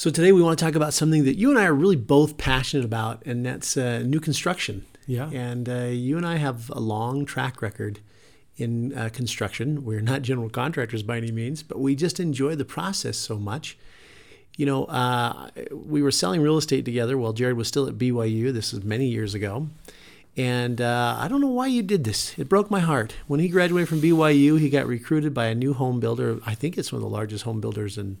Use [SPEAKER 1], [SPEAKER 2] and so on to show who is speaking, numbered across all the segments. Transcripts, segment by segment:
[SPEAKER 1] So today we want to talk about something that you and I are really both passionate about, and that's uh, new construction.
[SPEAKER 2] Yeah.
[SPEAKER 1] And uh, you and I have a long track record in uh, construction. We're not general contractors by any means, but we just enjoy the process so much. You know, uh, we were selling real estate together while Jared was still at BYU. This was many years ago. And uh, I don't know why you did this. It broke my heart. When he graduated from BYU, he got recruited by a new home builder. I think it's one of the largest home builders in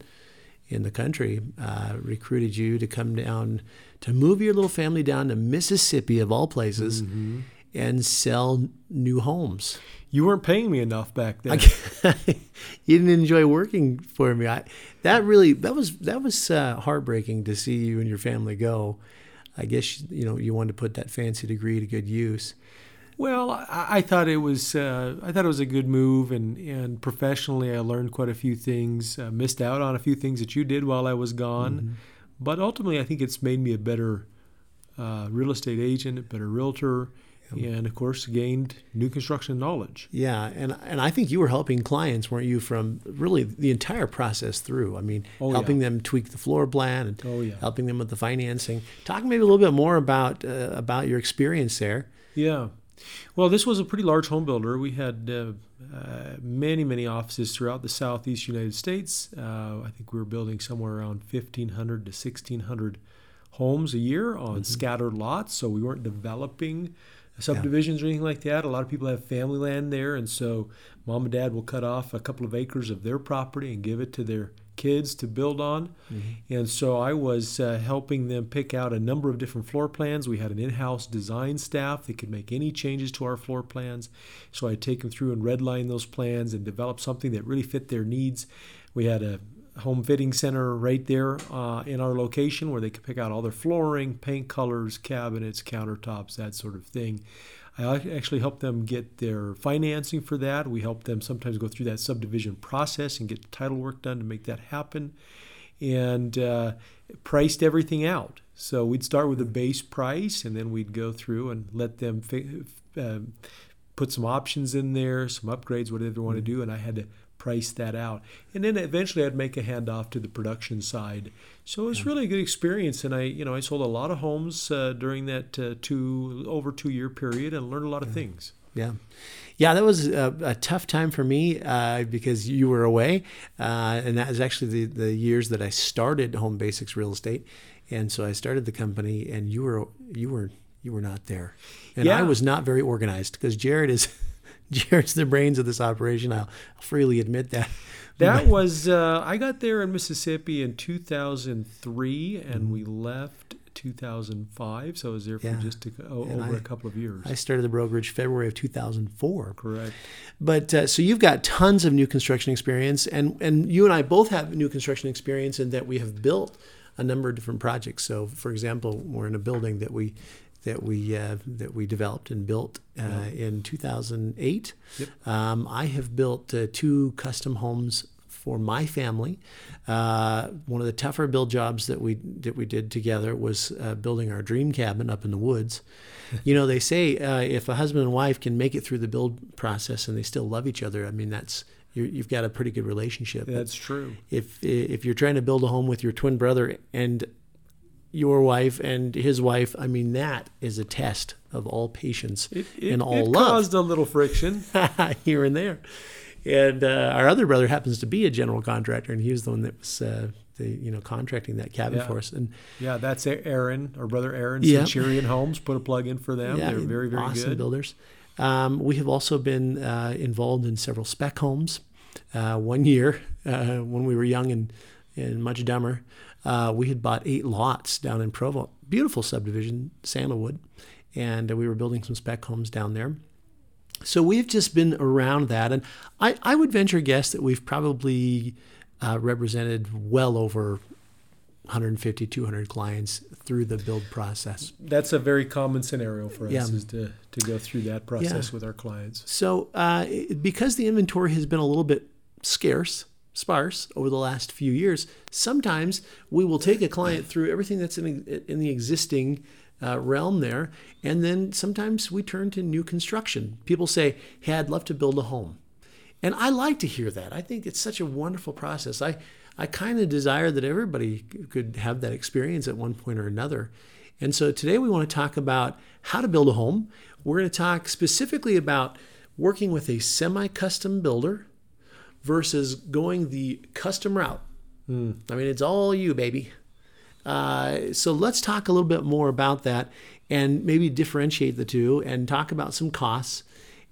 [SPEAKER 1] in the country. Uh, recruited you to come down to move your little family down to Mississippi, of all places, mm-hmm. and sell new homes.
[SPEAKER 2] You weren't paying me enough back then.
[SPEAKER 1] you didn't enjoy working for me. I, that really that was that was uh, heartbreaking to see you and your family go. I guess you know you wanted to put that fancy degree to good use.
[SPEAKER 2] Well, I, I thought it was uh, I thought it was a good move, and and professionally, I learned quite a few things. Uh, missed out on a few things that you did while I was gone, mm-hmm. but ultimately, I think it's made me a better uh, real estate agent, a better realtor, and of course gained new construction knowledge.
[SPEAKER 1] Yeah, and and I think you were helping clients, weren't you, from really the entire process through. I mean, oh, helping yeah. them tweak the floor plan and
[SPEAKER 2] oh, yeah.
[SPEAKER 1] helping them with the financing. Talk maybe a little bit more about uh, about your experience there.
[SPEAKER 2] Yeah. Well, this was a pretty large home builder. We had uh, uh, many, many offices throughout the southeast United States. Uh, I think we were building somewhere around 1,500 to 1,600 homes a year on mm-hmm. scattered lots. So we weren't developing subdivisions yeah. or anything like that. A lot of people have family land there, and so mom and dad will cut off a couple of acres of their property and give it to their kids to build on. Mm-hmm. And so I was uh, helping them pick out a number of different floor plans. We had an in house design staff that could make any changes to our floor plans. So I'd take them through and redline those plans and develop something that really fit their needs. We had a home fitting center right there uh, in our location where they could pick out all their flooring, paint colors, cabinets, countertops, that sort of thing. I actually help them get their financing for that. We help them sometimes go through that subdivision process and get title work done to make that happen, and uh, priced everything out. So we'd start with a base price, and then we'd go through and let them fi- uh, put some options in there, some upgrades, whatever they want to do, and I had to price that out. And then eventually I'd make a handoff to the production side. So it was really a good experience. And I, you know, I sold a lot of homes uh, during that uh, two over two year period and learned a lot of things.
[SPEAKER 1] Yeah. Yeah, that was a, a tough time for me uh, because you were away. Uh, and that was actually the, the years that I started Home Basics Real Estate. And so I started the company and you were, you were, you were not there. And yeah. I was not very organized because Jared is Jared's the brains of this operation. I'll freely admit that.
[SPEAKER 2] That was uh, I got there in Mississippi in 2003, and mm-hmm. we left 2005. So I was there for yeah. just a, oh, over I, a couple of years.
[SPEAKER 1] I started the brokerage February of 2004.
[SPEAKER 2] Correct.
[SPEAKER 1] But uh, so you've got tons of new construction experience, and and you and I both have new construction experience in that we have built a number of different projects. So, for example, we're in a building that we that we uh, that we developed and built uh, in 2008. Yep. Um, I have built uh, two custom homes for my family. Uh, one of the tougher build jobs that we that we did together was uh, building our dream cabin up in the woods. you know, they say uh, if a husband and wife can make it through the build process and they still love each other, I mean that's you have got a pretty good relationship.
[SPEAKER 2] That's true.
[SPEAKER 1] If if you're trying to build a home with your twin brother and your wife and his wife, I mean, that is a test of all patience
[SPEAKER 2] it, it,
[SPEAKER 1] and all
[SPEAKER 2] it
[SPEAKER 1] love.
[SPEAKER 2] It caused a little friction
[SPEAKER 1] here and there. And uh, our other brother happens to be a general contractor, and he was the one that was uh, the you know contracting that cabin
[SPEAKER 2] yeah.
[SPEAKER 1] for us. And
[SPEAKER 2] yeah, that's Aaron, our brother Aaron, yeah. Centurion Homes. Put a plug in for them. Yeah, They're very very
[SPEAKER 1] awesome
[SPEAKER 2] good
[SPEAKER 1] builders. Um, we have also been uh, involved in several spec homes. Uh, one year uh, when we were young and and much dumber, uh, we had bought eight lots down in Provo, beautiful subdivision, Sandalwood, and uh, we were building some spec homes down there. So we've just been around that, and I, I would venture a guess that we've probably uh, represented well over 150, 200 clients through the build process.
[SPEAKER 2] That's a very common scenario for us yeah. is to, to go through that process yeah. with our clients.
[SPEAKER 1] So uh, because the inventory has been a little bit scarce, sparse over the last few years, sometimes we will take a client through everything that's in, in the existing uh, realm there, and then sometimes we turn to new construction. People say, "Hey, I'd love to build a home," and I like to hear that. I think it's such a wonderful process. I I kind of desire that everybody could have that experience at one point or another. And so today we want to talk about how to build a home. We're going to talk specifically about working with a semi custom builder versus going the custom route. Mm. I mean, it's all you, baby. Uh, so let's talk a little bit more about that and maybe differentiate the two and talk about some costs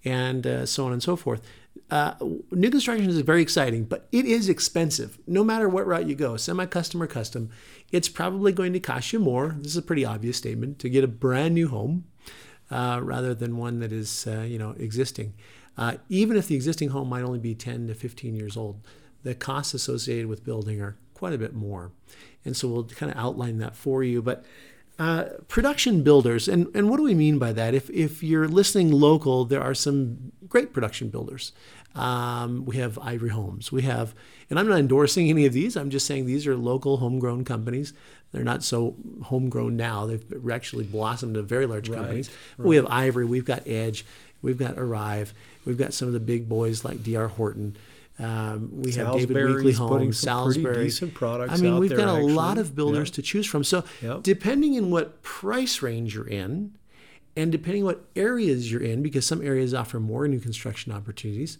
[SPEAKER 1] and uh, so on and so forth. Uh, new construction is very exciting, but it is expensive. No matter what route you go, semi-custom or custom, it's probably going to cost you more. This is a pretty obvious statement to get a brand new home uh, rather than one that is, uh, you know, existing. Uh, even if the existing home might only be 10 to 15 years old, the costs associated with building are quite a bit more. And so we'll kind of outline that for you. But uh, production builders, and, and what do we mean by that? If, if you're listening local, there are some great production builders. Um, we have Ivory Homes. We have, and I'm not endorsing any of these. I'm just saying these are local homegrown companies. They're not so homegrown now. They've actually blossomed into very large
[SPEAKER 2] right,
[SPEAKER 1] companies.
[SPEAKER 2] Right.
[SPEAKER 1] We have Ivory. We've got Edge. We've got Arrive. We've got some of the big boys like D.R. Horton. Um, we have David Weekley Homes, Salisbury.
[SPEAKER 2] decent products.
[SPEAKER 1] I mean, we've
[SPEAKER 2] there,
[SPEAKER 1] got a
[SPEAKER 2] actually.
[SPEAKER 1] lot of builders
[SPEAKER 2] Yeah.
[SPEAKER 1] to choose from. So,
[SPEAKER 2] Yep.
[SPEAKER 1] depending on what price range you're in, and depending what areas you're in, because some areas offer more new construction opportunities,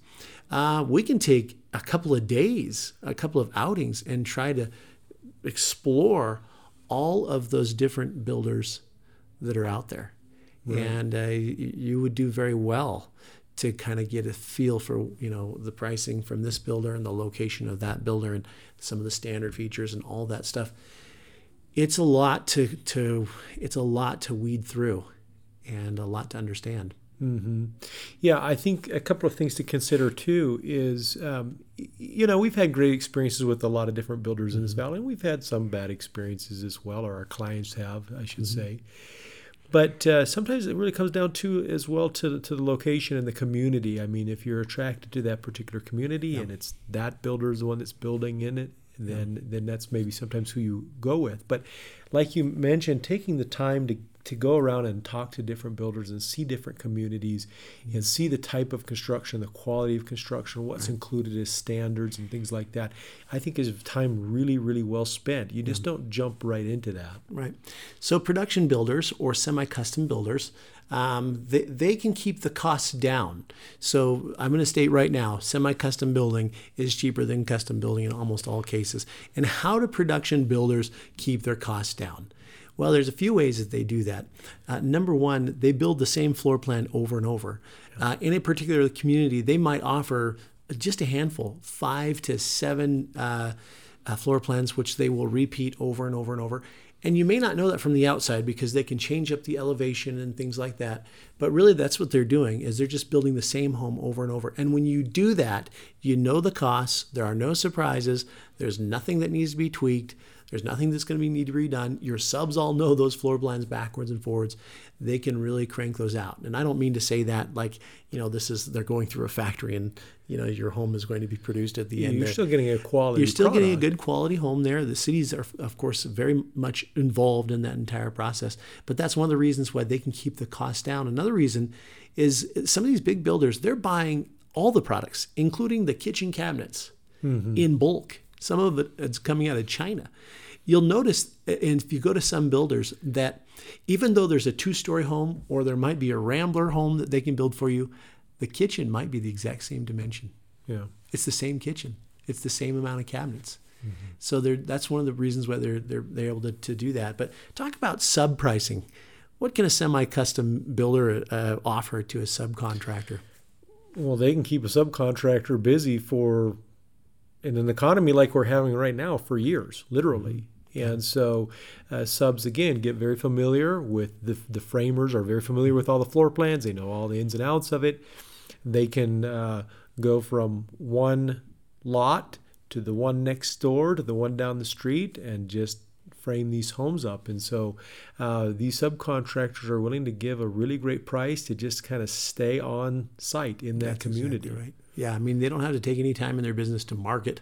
[SPEAKER 1] uh, we can take a couple of days, a couple of outings, and try to explore all of those different builders that are out there. And uh, you would do very well to kind of get a feel for you know the pricing from this builder and the location of that builder and some of the standard features and all that stuff. It's a lot to to it's a lot to weed through, and a lot to understand. Mm-hmm.
[SPEAKER 2] Yeah, I think a couple of things to consider too is, um, you know, we've had great experiences with a lot of different builders in this mm-hmm. valley. and We've had some bad experiences as well, or our clients have, I should mm-hmm. say. But uh, sometimes it really comes down to as well to to the location and the community. I mean, if you're attracted to that particular community and it's that builder is the one that's building in it, then then that's maybe sometimes who you go with. But like you mentioned, taking the time to to go around and talk to different builders and see different communities and see the type of construction, the quality of construction, what's included as standards and things like that, I think is time really, really well spent. You just don't jump right into that.
[SPEAKER 1] Right. So production builders or semi-custom builders, um, they, they can keep the costs down. So I'm going to state right now, semi-custom building is cheaper than custom building in almost all cases. And how do production builders keep their costs down? Well, there's a few ways that they do that. Uh, number one, they build the same floor plan over and over. Uh, in a particular community, they might offer just a handful, five to seven uh, uh, floor plans, which they will repeat over and over and over. And you may not know that from the outside because they can change up the elevation and things like that. But really, that's what they're doing is they're just building the same home over and over. And when you do that, you know the costs. There are no surprises. There's nothing that needs to be tweaked. There's nothing that's going to be need to be redone. Your subs all know those floor plans backwards and forwards. They can really crank those out. And I don't mean to say that like you know this is they're going through a factory and you know your home is going to be produced at the end.
[SPEAKER 2] You're
[SPEAKER 1] there.
[SPEAKER 2] still getting a quality.
[SPEAKER 1] You're still getting a good quality home there. The cities are, of course, very much involved in that entire process. But that's one of the reasons why they can keep the cost down. Another reason is some of these big builders, they're buying all the products, including the kitchen cabinets, mm-hmm. in bulk. Some of it is coming out of China. You'll notice, and if you go to some builders, that even though there's a two story home or there might be a rambler home that they can build for you, the kitchen might be the exact same dimension.
[SPEAKER 2] Yeah.
[SPEAKER 1] It's the same kitchen. It's the same amount of cabinets. So they're, that's one of the reasons why they're, they're, they're able to, to do that. But talk about sub pricing. What can a semi-custom builder uh, offer to a subcontractor?
[SPEAKER 2] Well, they can keep a subcontractor busy for, in an economy like we're having right now, for years, literally. And so, uh, subs again get very familiar with the the framers are very familiar with all the floor plans. They know all the ins and outs of it. They can uh, go from one lot to the one next door to the one down the street and just frame these homes up. And so uh, these subcontractors are willing to give a really great price to just kind of stay on site in that
[SPEAKER 1] That's
[SPEAKER 2] community.
[SPEAKER 1] exactly right. Yeah, I mean they don't have to take any time in their business to market,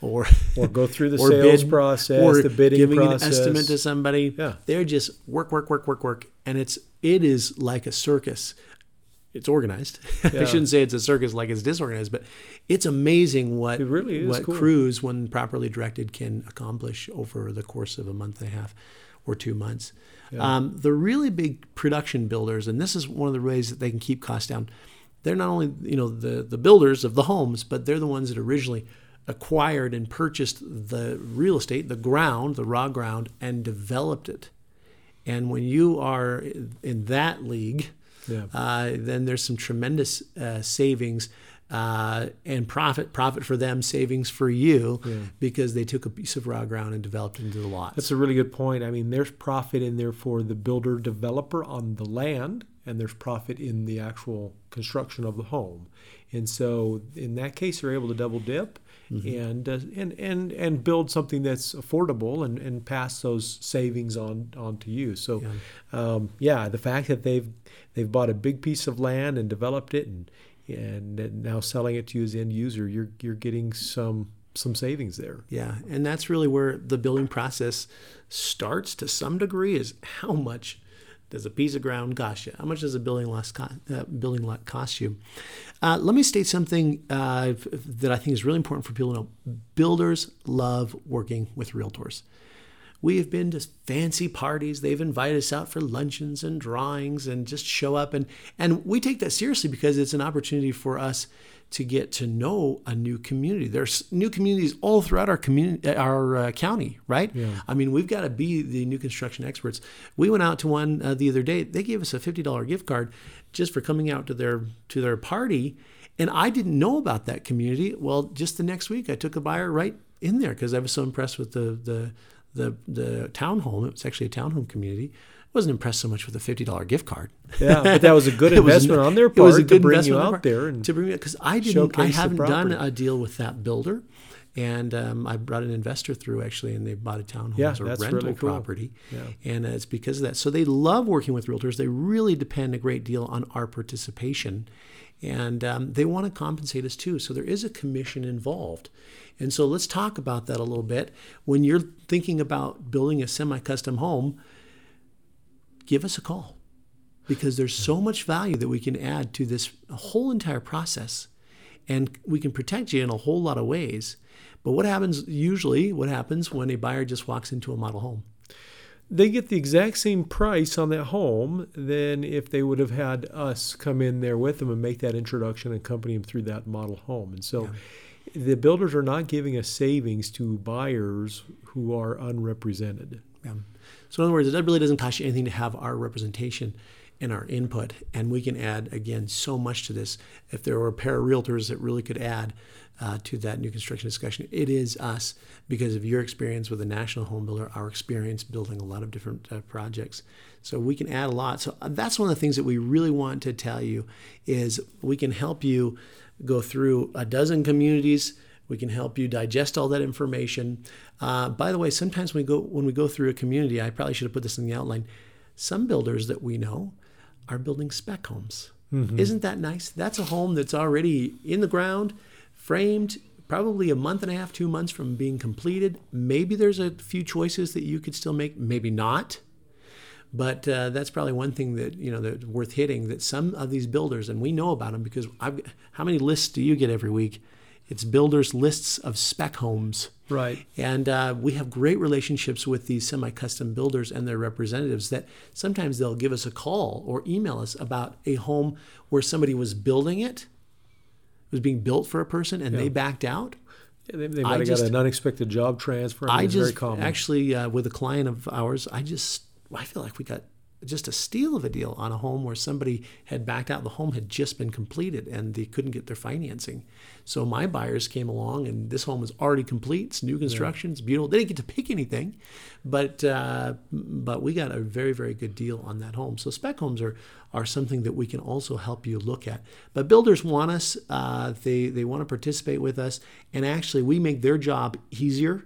[SPEAKER 1] or
[SPEAKER 2] Or go through the
[SPEAKER 1] or
[SPEAKER 2] sales
[SPEAKER 1] bid,
[SPEAKER 2] process,
[SPEAKER 1] or
[SPEAKER 2] the bidding
[SPEAKER 1] giving
[SPEAKER 2] process.
[SPEAKER 1] an estimate to somebody.
[SPEAKER 2] Yeah.
[SPEAKER 1] they're just work, work, work, work, work, and it's it is like a circus. it's organized. I shouldn't say it's a circus like it's disorganized, but it's amazing what
[SPEAKER 2] It really is
[SPEAKER 1] what
[SPEAKER 2] cool.
[SPEAKER 1] crews, when properly directed, can accomplish over the course of a month and a half or two months. Um, the really big production builders, and this is one of the ways that they can keep costs down. They're not only you know the the builders of the homes, but they're the ones that originally acquired and purchased the real estate, the ground, the raw ground, and developed it. And when you are in that league,
[SPEAKER 2] Yeah.
[SPEAKER 1] uh, then there's some tremendous uh, savings uh, and profit profit for them, savings for you,
[SPEAKER 2] Yeah.
[SPEAKER 1] because they took a piece of raw ground and developed it into the lot.
[SPEAKER 2] That's a really good point. I mean, there's profit in there for the builder developer on the land, and there's profit in the actual construction of the home. And so, in that case, you're able to double dip and, uh, and and and build something that's affordable and, and pass those savings on on to you. So, yeah. Um, yeah, the fact that they've they've bought a big piece of land and developed it and and now selling it to you as end user, you're you're getting some some savings there.
[SPEAKER 1] Yeah, and that's really where the building process starts to some degree. Is how much does a piece of ground cost you? How much does a building lot cost, uh, building lot cost you? Uh, let me state something uh, that I think is really important for people to know. Builders love working with realtors. We have been to fancy parties. They've invited us out for luncheons and drawings and just show up. And, and we take that seriously because it's an opportunity for us to get to know a new community. There's new communities all throughout our community, our uh, county, right?
[SPEAKER 2] Yeah.
[SPEAKER 1] I mean, we've got to be the new construction experts. We went out to one uh, the other day. They gave us a fifty dollar gift card just for coming out to their to their party, and I didn't know about that community. Well, just the next week, I took a buyer right in there because I was so impressed with the the the the townhome. It was actually a townhome community. Wasn't impressed so much with a fifty dollar gift card.
[SPEAKER 2] Yeah, but that was a good
[SPEAKER 1] It was
[SPEAKER 2] investment on their
[SPEAKER 1] it was a
[SPEAKER 2] part
[SPEAKER 1] good
[SPEAKER 2] to bring you out there and
[SPEAKER 1] to bring because I didn't. I haven't done a deal with that builder, and um, I brought an investor through actually, and they bought a townhome
[SPEAKER 2] Yeah,
[SPEAKER 1] as a
[SPEAKER 2] that's
[SPEAKER 1] rental
[SPEAKER 2] really cool.
[SPEAKER 1] property,
[SPEAKER 2] Yeah.
[SPEAKER 1] and uh, it's because of that. So they love working with realtors. They really depend a great deal on our participation, and um, they want to compensate us too. So there is a commission involved. And so let's talk about that a little bit. When you're thinking about building a semi-custom home, give us a call because there's so much value that we can add to this whole entire process. And we can protect you in a whole lot of ways. But what happens usually what happens when a buyer just walks into a model home?
[SPEAKER 2] They get the exact same price on that home than if they would have had us come in there with them and make that introduction and accompany them through that model home. And so the builders are not giving us savings to buyers who are unrepresented.
[SPEAKER 1] Yeah. So in other words, it really doesn't cost you anything to have our representation and our input, and we can add again so much to this. If there were a pair of realtors that really could add uh, to that new construction discussion, it is us because of your experience with a national home builder, our experience building a lot of different uh, projects. So we can add a lot. So uh, that's one of the things that we really want to tell you is we can help you go through a dozen communities. We can help you digest all that information. Uh, by the way, sometimes when we go when we go through a community, I probably should have put this in the outline. Some builders that we know are building spec homes. Isn't that nice? That's a home that's already in the ground, framed, probably a month and a half, two months from being completed. Maybe there's a few choices that you could still make, maybe not. But uh, that's probably one thing that you know that's worth hitting. That some of these builders, and we know about them because I've, how many lists do you get every week? It's builders lists of spec homes.
[SPEAKER 2] Right.
[SPEAKER 1] And uh, we have great relationships with these semi custom builders and their representatives that sometimes they'll give us a call or email us about a home where somebody was building it, it was being built for a person, and they backed out.
[SPEAKER 2] They, they
[SPEAKER 1] I
[SPEAKER 2] might have
[SPEAKER 1] just-
[SPEAKER 2] got an unexpected job transfer. I, mean,
[SPEAKER 1] I just actually, uh, with a client of ours, I just, I feel like we got just a steal of a deal on a home where somebody had backed out. The home had just been completed and they couldn't get their financing. So my buyers came along and this home was already complete. It's new construction. It's beautiful. They didn't get to pick anything, but uh, but we got a very very good deal on that home. So spec homes are are something that we can also help you look at. But builders want us. Uh, they they want to participate with us, and actually we make their job easier.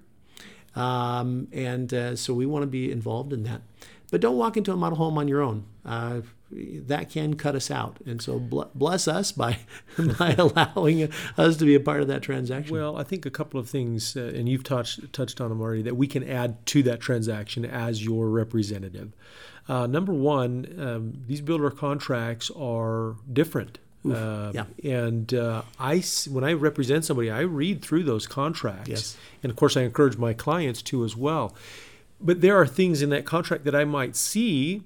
[SPEAKER 1] Um, and uh, so we want to be involved in that. But don't walk into a model home on your own. Uh, that can cut us out. And so bless us by by allowing us to be a part of that transaction.
[SPEAKER 2] Well, I think a couple of things, uh, and you've touched touched on them already, that we can add to that transaction as your representative. Uh, number one, um, these builder contracts are different.
[SPEAKER 1] Oof, uh, yeah.
[SPEAKER 2] And uh, I, when I represent somebody, I read through those contracts.
[SPEAKER 1] Yes.
[SPEAKER 2] And of course, I encourage my clients to as well. But there are things in that contract that I might see,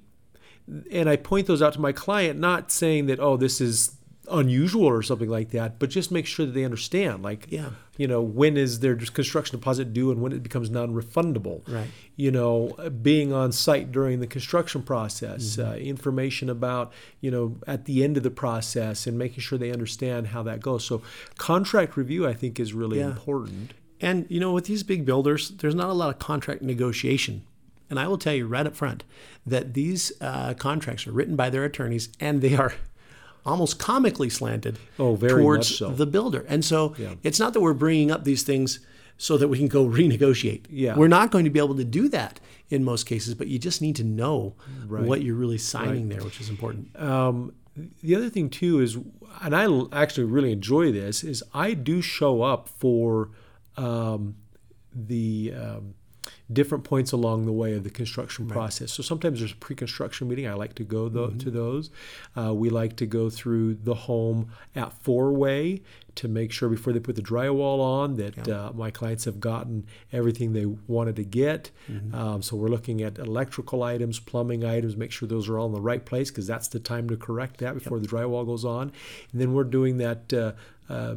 [SPEAKER 2] and I point those out to my client, not saying that, oh, this is unusual or something like that, but just make sure that they understand. Like,
[SPEAKER 1] yeah.
[SPEAKER 2] you know, when is their construction deposit due and when it becomes non-refundable?
[SPEAKER 1] Right.
[SPEAKER 2] You know, being on site during the construction process, mm-hmm. uh, information about you know at the end of the process, and making sure they understand how that goes. So, contract review, I think, is really yeah. important.
[SPEAKER 1] And you know, with these big builders, there's not a lot of contract negotiation. And I will tell you right up front that these uh, contracts are written by their attorneys, and they are almost comically slanted
[SPEAKER 2] oh,
[SPEAKER 1] towards
[SPEAKER 2] so.
[SPEAKER 1] the builder. And so
[SPEAKER 2] yeah.
[SPEAKER 1] it's not that we're bringing up these things so that we can go renegotiate.
[SPEAKER 2] Yeah.
[SPEAKER 1] We're not going to be able to do that in most cases, but you just need to know
[SPEAKER 2] right.
[SPEAKER 1] what you're really signing
[SPEAKER 2] right.
[SPEAKER 1] there, which is important.
[SPEAKER 2] Um, the other thing too is, and I actually really enjoy this, is I do show up for um, the um, different points along the way of the construction process. So sometimes there's a pre-construction meeting. I like to go th- mm-hmm. to those. Uh, we like to go through the home at four-way to make sure before they put the drywall on that yeah. uh, my clients have gotten everything they wanted to get. Mm-hmm. Um, so we're looking at electrical items, plumbing items, make sure those are all in the right place because that's the time to correct that before yep. the drywall goes on. And then we're doing that uh, uh,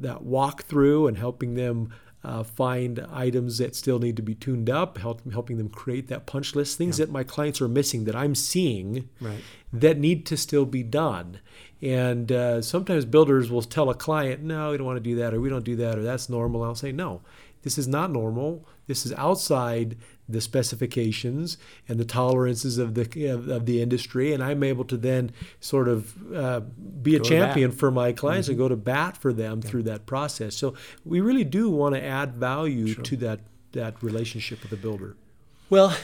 [SPEAKER 2] that walkthrough and helping them uh, find items that still need to be tuned up, help, helping them create that punch list, things
[SPEAKER 1] yeah.
[SPEAKER 2] that my clients are missing that I'm seeing
[SPEAKER 1] right.
[SPEAKER 2] that need to still be done. And uh, sometimes builders will tell a client, no, we don't want to do that, or we don't do that, or that's normal. I'll say, no, this is not normal. This is outside the specifications and the tolerances of the of, of, the industry, and I'm able to then sort of uh, be a champion for my clients mm-hmm. and go to bat for them yeah. through that process. So we really do want to add value
[SPEAKER 1] sure.
[SPEAKER 2] to that that relationship with the builder.
[SPEAKER 1] Well,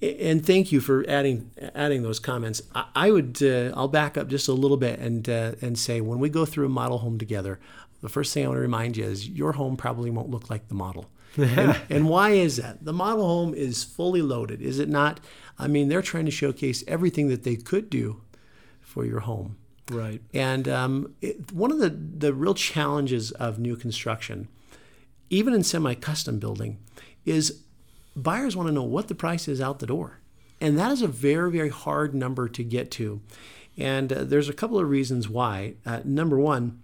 [SPEAKER 1] and thank you for adding adding those comments. I, I would uh, I'll back up just a little bit and uh, and say when we go through a model home together, the first thing I want to remind you is your home probably won't look like the model and, and, why is that? The model home is fully loaded, is it not? I mean, they're trying to showcase everything that they could do for your home.
[SPEAKER 2] Right.
[SPEAKER 1] And um, it, one of the, the real challenges of new construction, even in semi custom building, is buyers want to know what the price is out the door. And that is a very, very hard number to get to. And uh, there's a couple of reasons why. Uh, number one,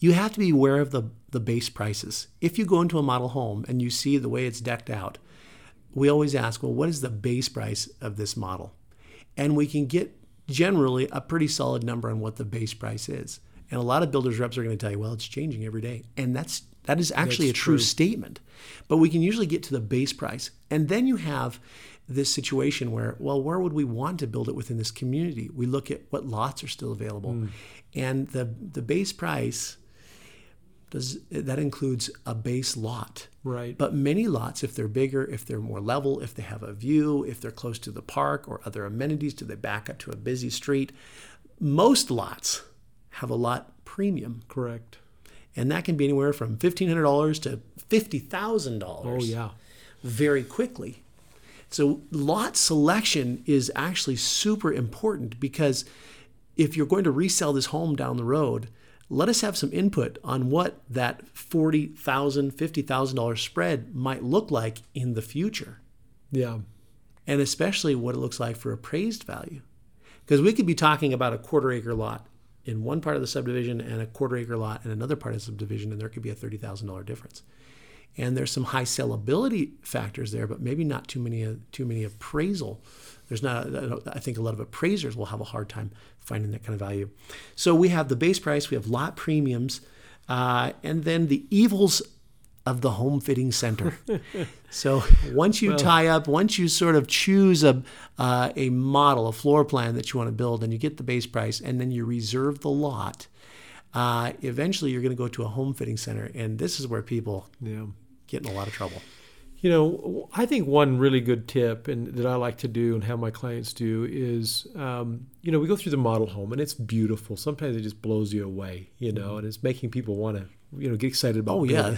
[SPEAKER 1] you have to be aware of the, the base prices. If you go into a model home and you see the way it's decked out, we always ask, well, what is the base price of this model? And we can get generally a pretty solid number on what the base price is. And a lot of builders reps are going to tell you, well, it's changing every day. And that's that is actually that's a true, true statement. But we can usually get to the base price. And then you have this situation where, well, where would we want to build it within this community? We look at what lots are still available. Mm. And the the base price does that includes a base lot.
[SPEAKER 2] Right.
[SPEAKER 1] But many lots, if they're bigger, if they're more level, if they have a view, if they're close to the park or other amenities, do they back up to a busy street? Most lots have a lot premium.
[SPEAKER 2] Correct.
[SPEAKER 1] And that can be anywhere from fifteen hundred dollars to fifty thousand
[SPEAKER 2] dollars. Oh yeah.
[SPEAKER 1] Very quickly. So lot selection is actually super important because if you're going to resell this home down the road, let us have some input on what that $40,000, $50,000 spread might look like in the future.
[SPEAKER 2] Yeah.
[SPEAKER 1] And especially what it looks like for appraised value. Because we could be talking about a quarter acre lot in one part of the subdivision and a quarter acre lot in another part of the subdivision, and there could be a $30,000 difference. And there's some high sellability factors there, but maybe not too many too many appraisal there's not, I think a lot of appraisers will have a hard time finding that kind of value. So we have the base price, we have lot premiums, uh, and then the evils of the home fitting center. so once you well, tie up, once you sort of choose a uh, a model, a floor plan that you want to build, and you get the base price, and then you reserve the lot. Uh, eventually, you're going to go to a home fitting center, and this is where people
[SPEAKER 2] yeah.
[SPEAKER 1] get in a lot of trouble.
[SPEAKER 2] You know, I think one really good tip and that I like to do and have my clients do is, um, you know, we go through the model home and it's beautiful. Sometimes it just blows you away, you know, and it's making people want to, you know, get excited about.
[SPEAKER 1] Oh, yeah.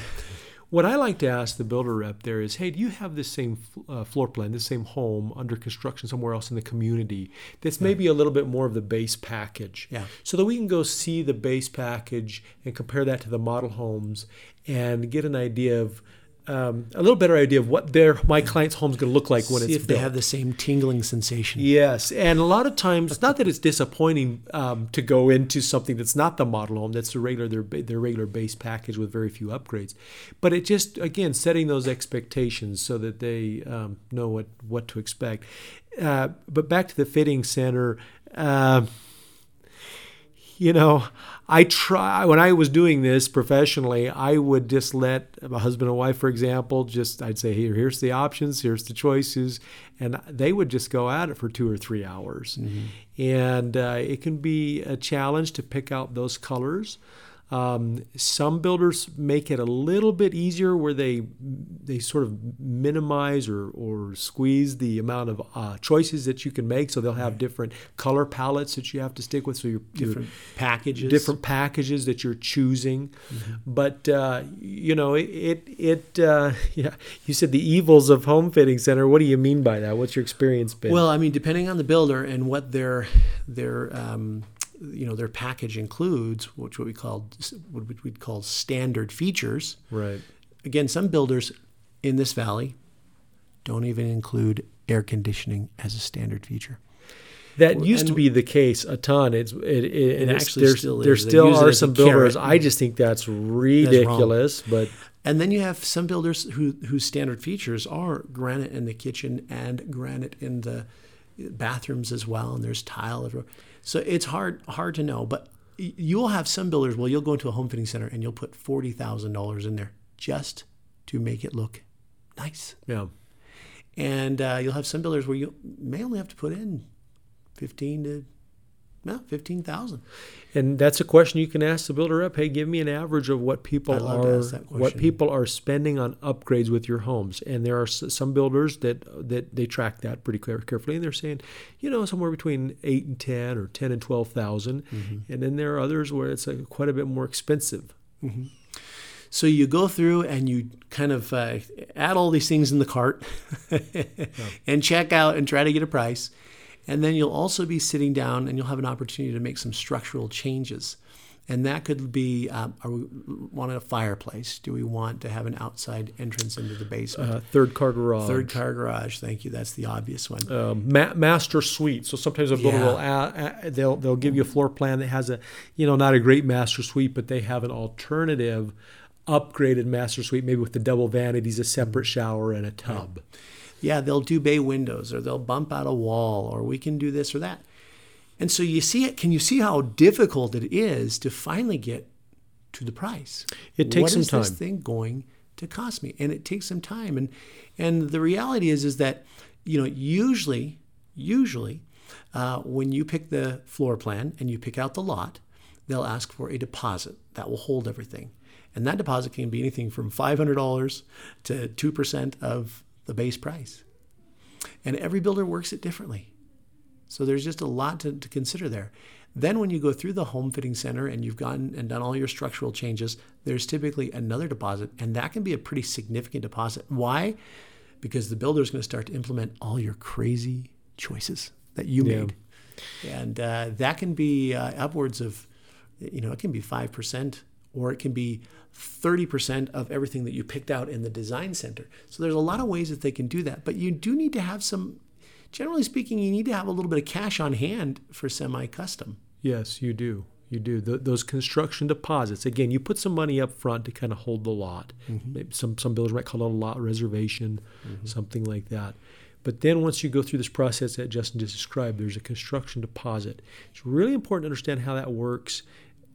[SPEAKER 2] What I like to ask the builder rep there is, hey, do you have this same uh, floor plan, this same home under construction somewhere else in the community that's maybe a little bit more of the base package?
[SPEAKER 1] Yeah.
[SPEAKER 2] So that we can go see the base package and compare that to the model homes and get an idea of um, a little better idea of what their my client's home is going to look like when
[SPEAKER 1] See
[SPEAKER 2] it's
[SPEAKER 1] if they have the same tingling sensation.
[SPEAKER 2] Yes, and a lot of times, it's not that it's disappointing um, to go into something that's not the model home, that's the regular their their regular base package with very few upgrades, but it just again setting those expectations so that they um, know what what to expect. Uh, but back to the fitting center. Uh, you know, I try when I was doing this professionally, I would just let a husband and wife, for example, just I'd say, here, here's the options, here's the choices, and they would just go at it for two or three hours, and uh, it can be a challenge to pick out those colors. Um, some builders make it a little bit easier where they they sort of minimize or, or squeeze the amount of uh, choices that you can make. So they'll have different color palettes that you have to stick with. So you're
[SPEAKER 1] Different packages.
[SPEAKER 2] different packages that you're choosing. But uh, you know, it it, it uh, yeah. You said the evils of home fitting center. What do you mean by that? What's your experience been?
[SPEAKER 1] Well, I mean, depending on the builder and what their their um, you know their package includes, which what we call what we'd call standard features.
[SPEAKER 2] right.
[SPEAKER 1] Again, some builders in this valley don't even include air conditioning as a standard feature.
[SPEAKER 2] That used to be the case a ton. It's it, it, and it's-
[SPEAKER 1] actually
[SPEAKER 2] there's-
[SPEAKER 1] still
[SPEAKER 2] there still are some builders.
[SPEAKER 1] carrot.
[SPEAKER 2] I just think that's ridiculous. But
[SPEAKER 1] And then you have some builders who whose standard features are granite in the kitchen and granite in the bathrooms as well, and there's tile everywhere. So it's hard hard to know, but you will have some builders. Well, you'll go into a home fitting center and you'll put forty thousand dollars in there just to make it look nice,
[SPEAKER 2] yeah,
[SPEAKER 1] and uh, you'll have some builders where you may only have to put in fifteen to no fifteen thousand.
[SPEAKER 2] and that's a question you can ask the builder up. Hey, give me an average of what people
[SPEAKER 1] I'd love to
[SPEAKER 2] are what people are spending on upgrades with your homes. And there are some builders that that they track that pretty carefully, and they're saying, you know, somewhere between eight and ten, or ten and twelve
[SPEAKER 1] Mm-hmm.
[SPEAKER 2] And then there are others where it's like quite a bit more expensive.
[SPEAKER 1] So you go through and you kind of uh, add all these things in the cart and check out and try to get a price. And then you'll also be sitting down and you'll have an opportunity to make some structural changes. And that could be um, are we want a fireplace? Do we want to have an outside entrance into the basement?
[SPEAKER 2] Uh, third car garage.
[SPEAKER 1] Third car garage. Thank you. That's the obvious one.
[SPEAKER 2] um, ma- master suite. So sometimes a builder
[SPEAKER 1] Yeah.
[SPEAKER 2] will add, add- they'll they'll give you a floor plan that has a you know not a great master suite, but they have an alternative upgraded master suite, maybe with the double vanities, a separate shower, and a tub.
[SPEAKER 1] Yeah, they'll do bay windows or they'll bump out a wall or we can do this or that. And so you see it, can you see how difficult it is to finally get to the price?
[SPEAKER 2] It takes
[SPEAKER 1] What
[SPEAKER 2] some
[SPEAKER 1] is this
[SPEAKER 2] time.
[SPEAKER 1] thing going to cost me? And it takes some time. And and the reality is is that, you know, usually, usually, uh, when you pick the floor plan and you pick out the lot, they'll ask for a deposit that will hold everything. And that deposit can be anything from $500 to 2% of the base price. And every builder works it differently. So there's just a lot to, to consider there. Then, when you go through the home fitting center and you've gone and done all your structural changes, there's typically another deposit, and that can be a pretty significant deposit. Why? Because the builder is going to start to implement all your crazy choices that you
[SPEAKER 2] Yeah.
[SPEAKER 1] made, and uh, that can be uh, upwards of, you know, it can be five percent, or it can be thirty percent of everything that you picked out in the design center. So there's a lot of ways that they can do that, but you do need to have some generally speaking, you need to have a little bit of cash on hand for semi-custom.
[SPEAKER 2] Yes, you do. You do. Th those construction deposits. Again, you put some money up front to kind of hold the lot. Mm-hmm. Maybe some some builders might call it a lot reservation, mm-hmm. something like that. But then once you go through this process that Justin just described, there's a construction deposit. It's really important to understand how that works.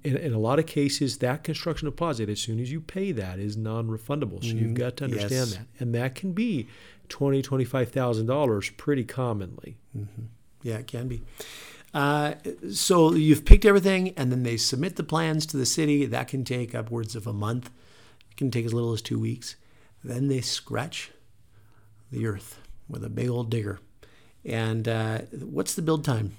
[SPEAKER 2] In, in a lot of cases, that construction deposit, as soon as you pay that, is non-refundable. So you've got to understand
[SPEAKER 1] Yes.
[SPEAKER 2] that, and that can be twenty, twenty-five thousand dollars pretty commonly.
[SPEAKER 1] Yeah, it can be. Uh, so you've picked everything, and then they submit the plans to the city. That can take upwards of a month. It can take as little as two weeks. Then they scratch the earth with a big old digger. And uh, what's the build time?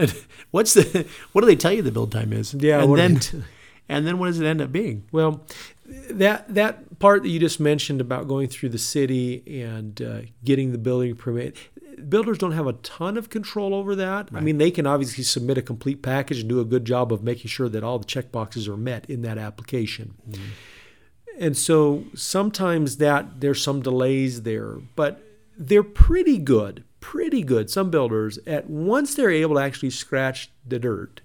[SPEAKER 1] And what's the what do they tell you the build time is?
[SPEAKER 2] Yeah,
[SPEAKER 1] and then
[SPEAKER 2] t-
[SPEAKER 1] and then what does it end up being?
[SPEAKER 2] Well, that that part that you just mentioned about going through the city and uh, getting the building permit, builders don't have a ton of control over that. I mean, they can obviously submit a complete package and do a good job of making sure that all the check boxes are met in that application. And so sometimes that there's some delays there, but they're pretty good, pretty good. Some builders at once they're able to actually scratch the dirt,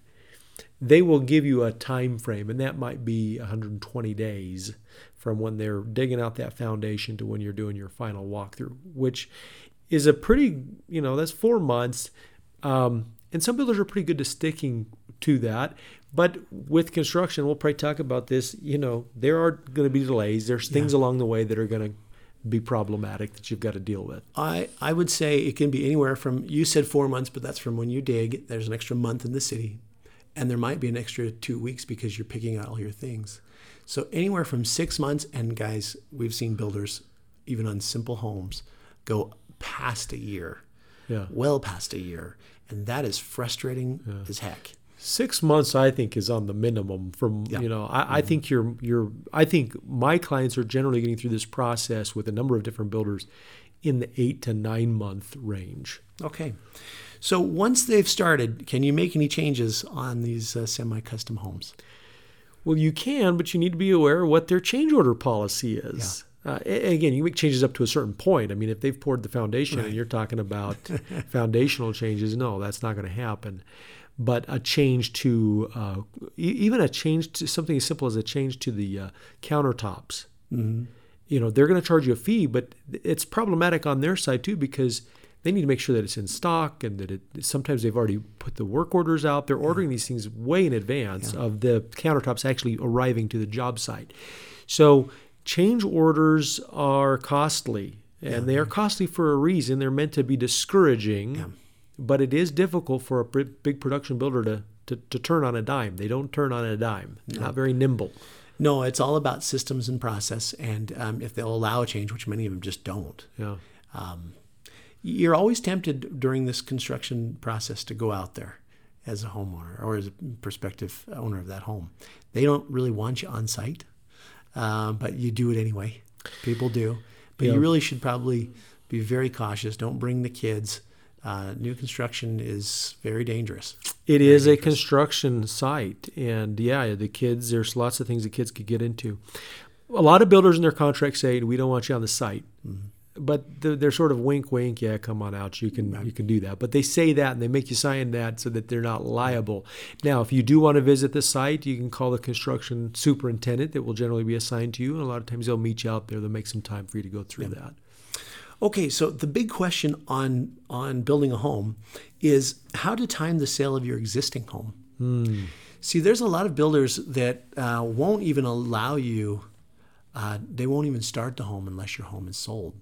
[SPEAKER 2] they will give you a time frame, and that might be 120 days from when they're digging out that foundation to when you're doing your final walkthrough, which is a pretty, you know, that's four months. Um, and some builders are pretty good to sticking to that. But with construction, we'll probably talk about this. You know, there are going to be delays. There's things along the way that are going to be problematic that you've got to deal with.
[SPEAKER 1] I, I would say it can be anywhere from you said four months, but that's from when you dig. There's an extra month in the city, and there might be an extra two weeks because you're picking out all your things. So anywhere from six months, and guys, we've seen builders even on simple homes go past a year,
[SPEAKER 2] Yeah.
[SPEAKER 1] well past a year, and that is frustrating as heck.
[SPEAKER 2] Six months, I think, is on the minimum. From
[SPEAKER 1] Yeah.
[SPEAKER 2] you know, I, I think you're you're. I think my clients are generally getting through this process with a number of different builders in the eight to nine month range.
[SPEAKER 1] Okay. So once they've started, can you make any changes on these uh, semi-custom homes?
[SPEAKER 2] Well, you can, but you need to be aware of what their change order policy is. Uh, again, you make changes up to a certain point. I mean, if they've poured the foundation and you're talking about foundational changes, no, that's not going to happen. But a change to, uh, even a change to something as simple as a change to the uh, countertops, you know, they're going to charge you a fee, but it's problematic on their side too because they need to make sure that it's in stock and that it sometimes they've already put the work orders out. They're ordering these things way in advance of the countertops actually arriving to the job site. So change orders are costly and they are costly for a reason. They're meant to be discouraging but it is difficult for a big production builder to, to, to turn on a dime they don't turn on a dime not very nimble
[SPEAKER 1] No, it's all about systems and process, and um, if they'll allow a change, which many of them just don't.
[SPEAKER 2] yeah
[SPEAKER 1] You're always tempted during this construction process to go out there as a homeowner or as a prospective owner of that home. They don't really want you on site, um, but you do it anyway. People do, but
[SPEAKER 2] Yeah.
[SPEAKER 1] you really should probably be very cautious. Don't bring the kids. Uh, new construction is very dangerous.
[SPEAKER 2] It is a construction site, and yeah, the kids. There's lots of things the kids could get into. A lot of builders in their contracts say we don't want you on the site, but they're, they're sort of wink, wink. Yeah, come on out. You can you can do that. But they say that and they make you sign that so that they're not liable. Now, if you do want to visit the site, you can call the construction superintendent that will generally be assigned to you, and a lot of times they'll meet you out there. They'll make some time for you to go through that.
[SPEAKER 1] Okay, so the big question on on building a home is how to time the sale of your existing home. See, there's a lot of builders that uh, won't even allow you. Uh, they won't even start the home unless your home is sold.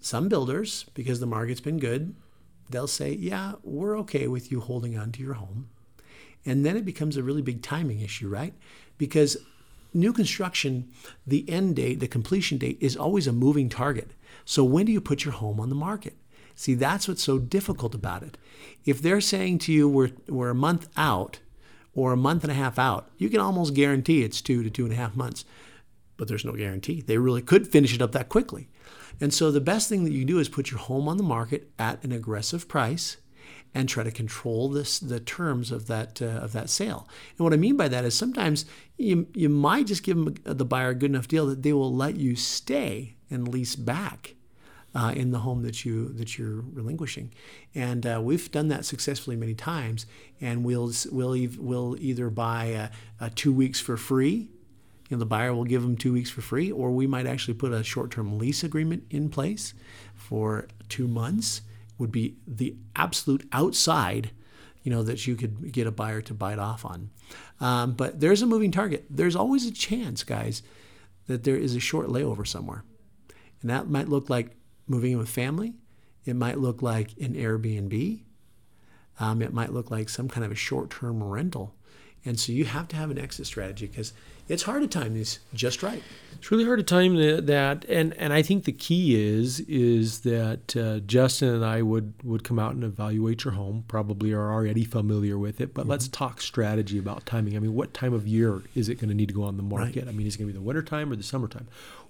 [SPEAKER 1] Some builders, because the market's been good, they'll say, "Yeah, we're okay with you holding on to your home," and then it becomes a really big timing issue, right? Because new construction, the end date, the completion date is always a moving target. So when do you put your home on the market? See, that's what's so difficult about it. If they're saying to you, we're, we're a month out or a month and a half out, you can almost guarantee it's two to two and a half months. But there's no guarantee. They really could finish it up that quickly. And so the best thing that you can do is put your home on the market at an aggressive price and try to control this the terms of that uh, of that sale. And what I mean by that is sometimes you you might just give them, the buyer a good enough deal that they will let you stay and lease back uh, in the home that you that you're relinquishing. And uh, we've done that successfully many times. And we'll we'll we'll either buy two weeks for free. You know, the buyer will give them two weeks for free, or we might actually put a short-term lease agreement in place for two months. Would be the absolute outside, you know, that you could get a buyer to bite off on. Um, but there's a moving target. There's always a chance, guys, that there is a short layover somewhere. And that might look like moving in with family. It might look like an Airbnb. Um, it might look like some kind of a short term rental. And so you have to have an exit strategy because it's hard to time these just right.
[SPEAKER 2] It's really hard to time that, and and I think the key is is that uh, Justin and I would would come out and evaluate your home. Probably are already familiar with it, but mm-hmm. let's talk strategy about timing. I mean, what time of year is it going to need to go on the market? Right. I mean, is it going to be the wintertime or the summertime?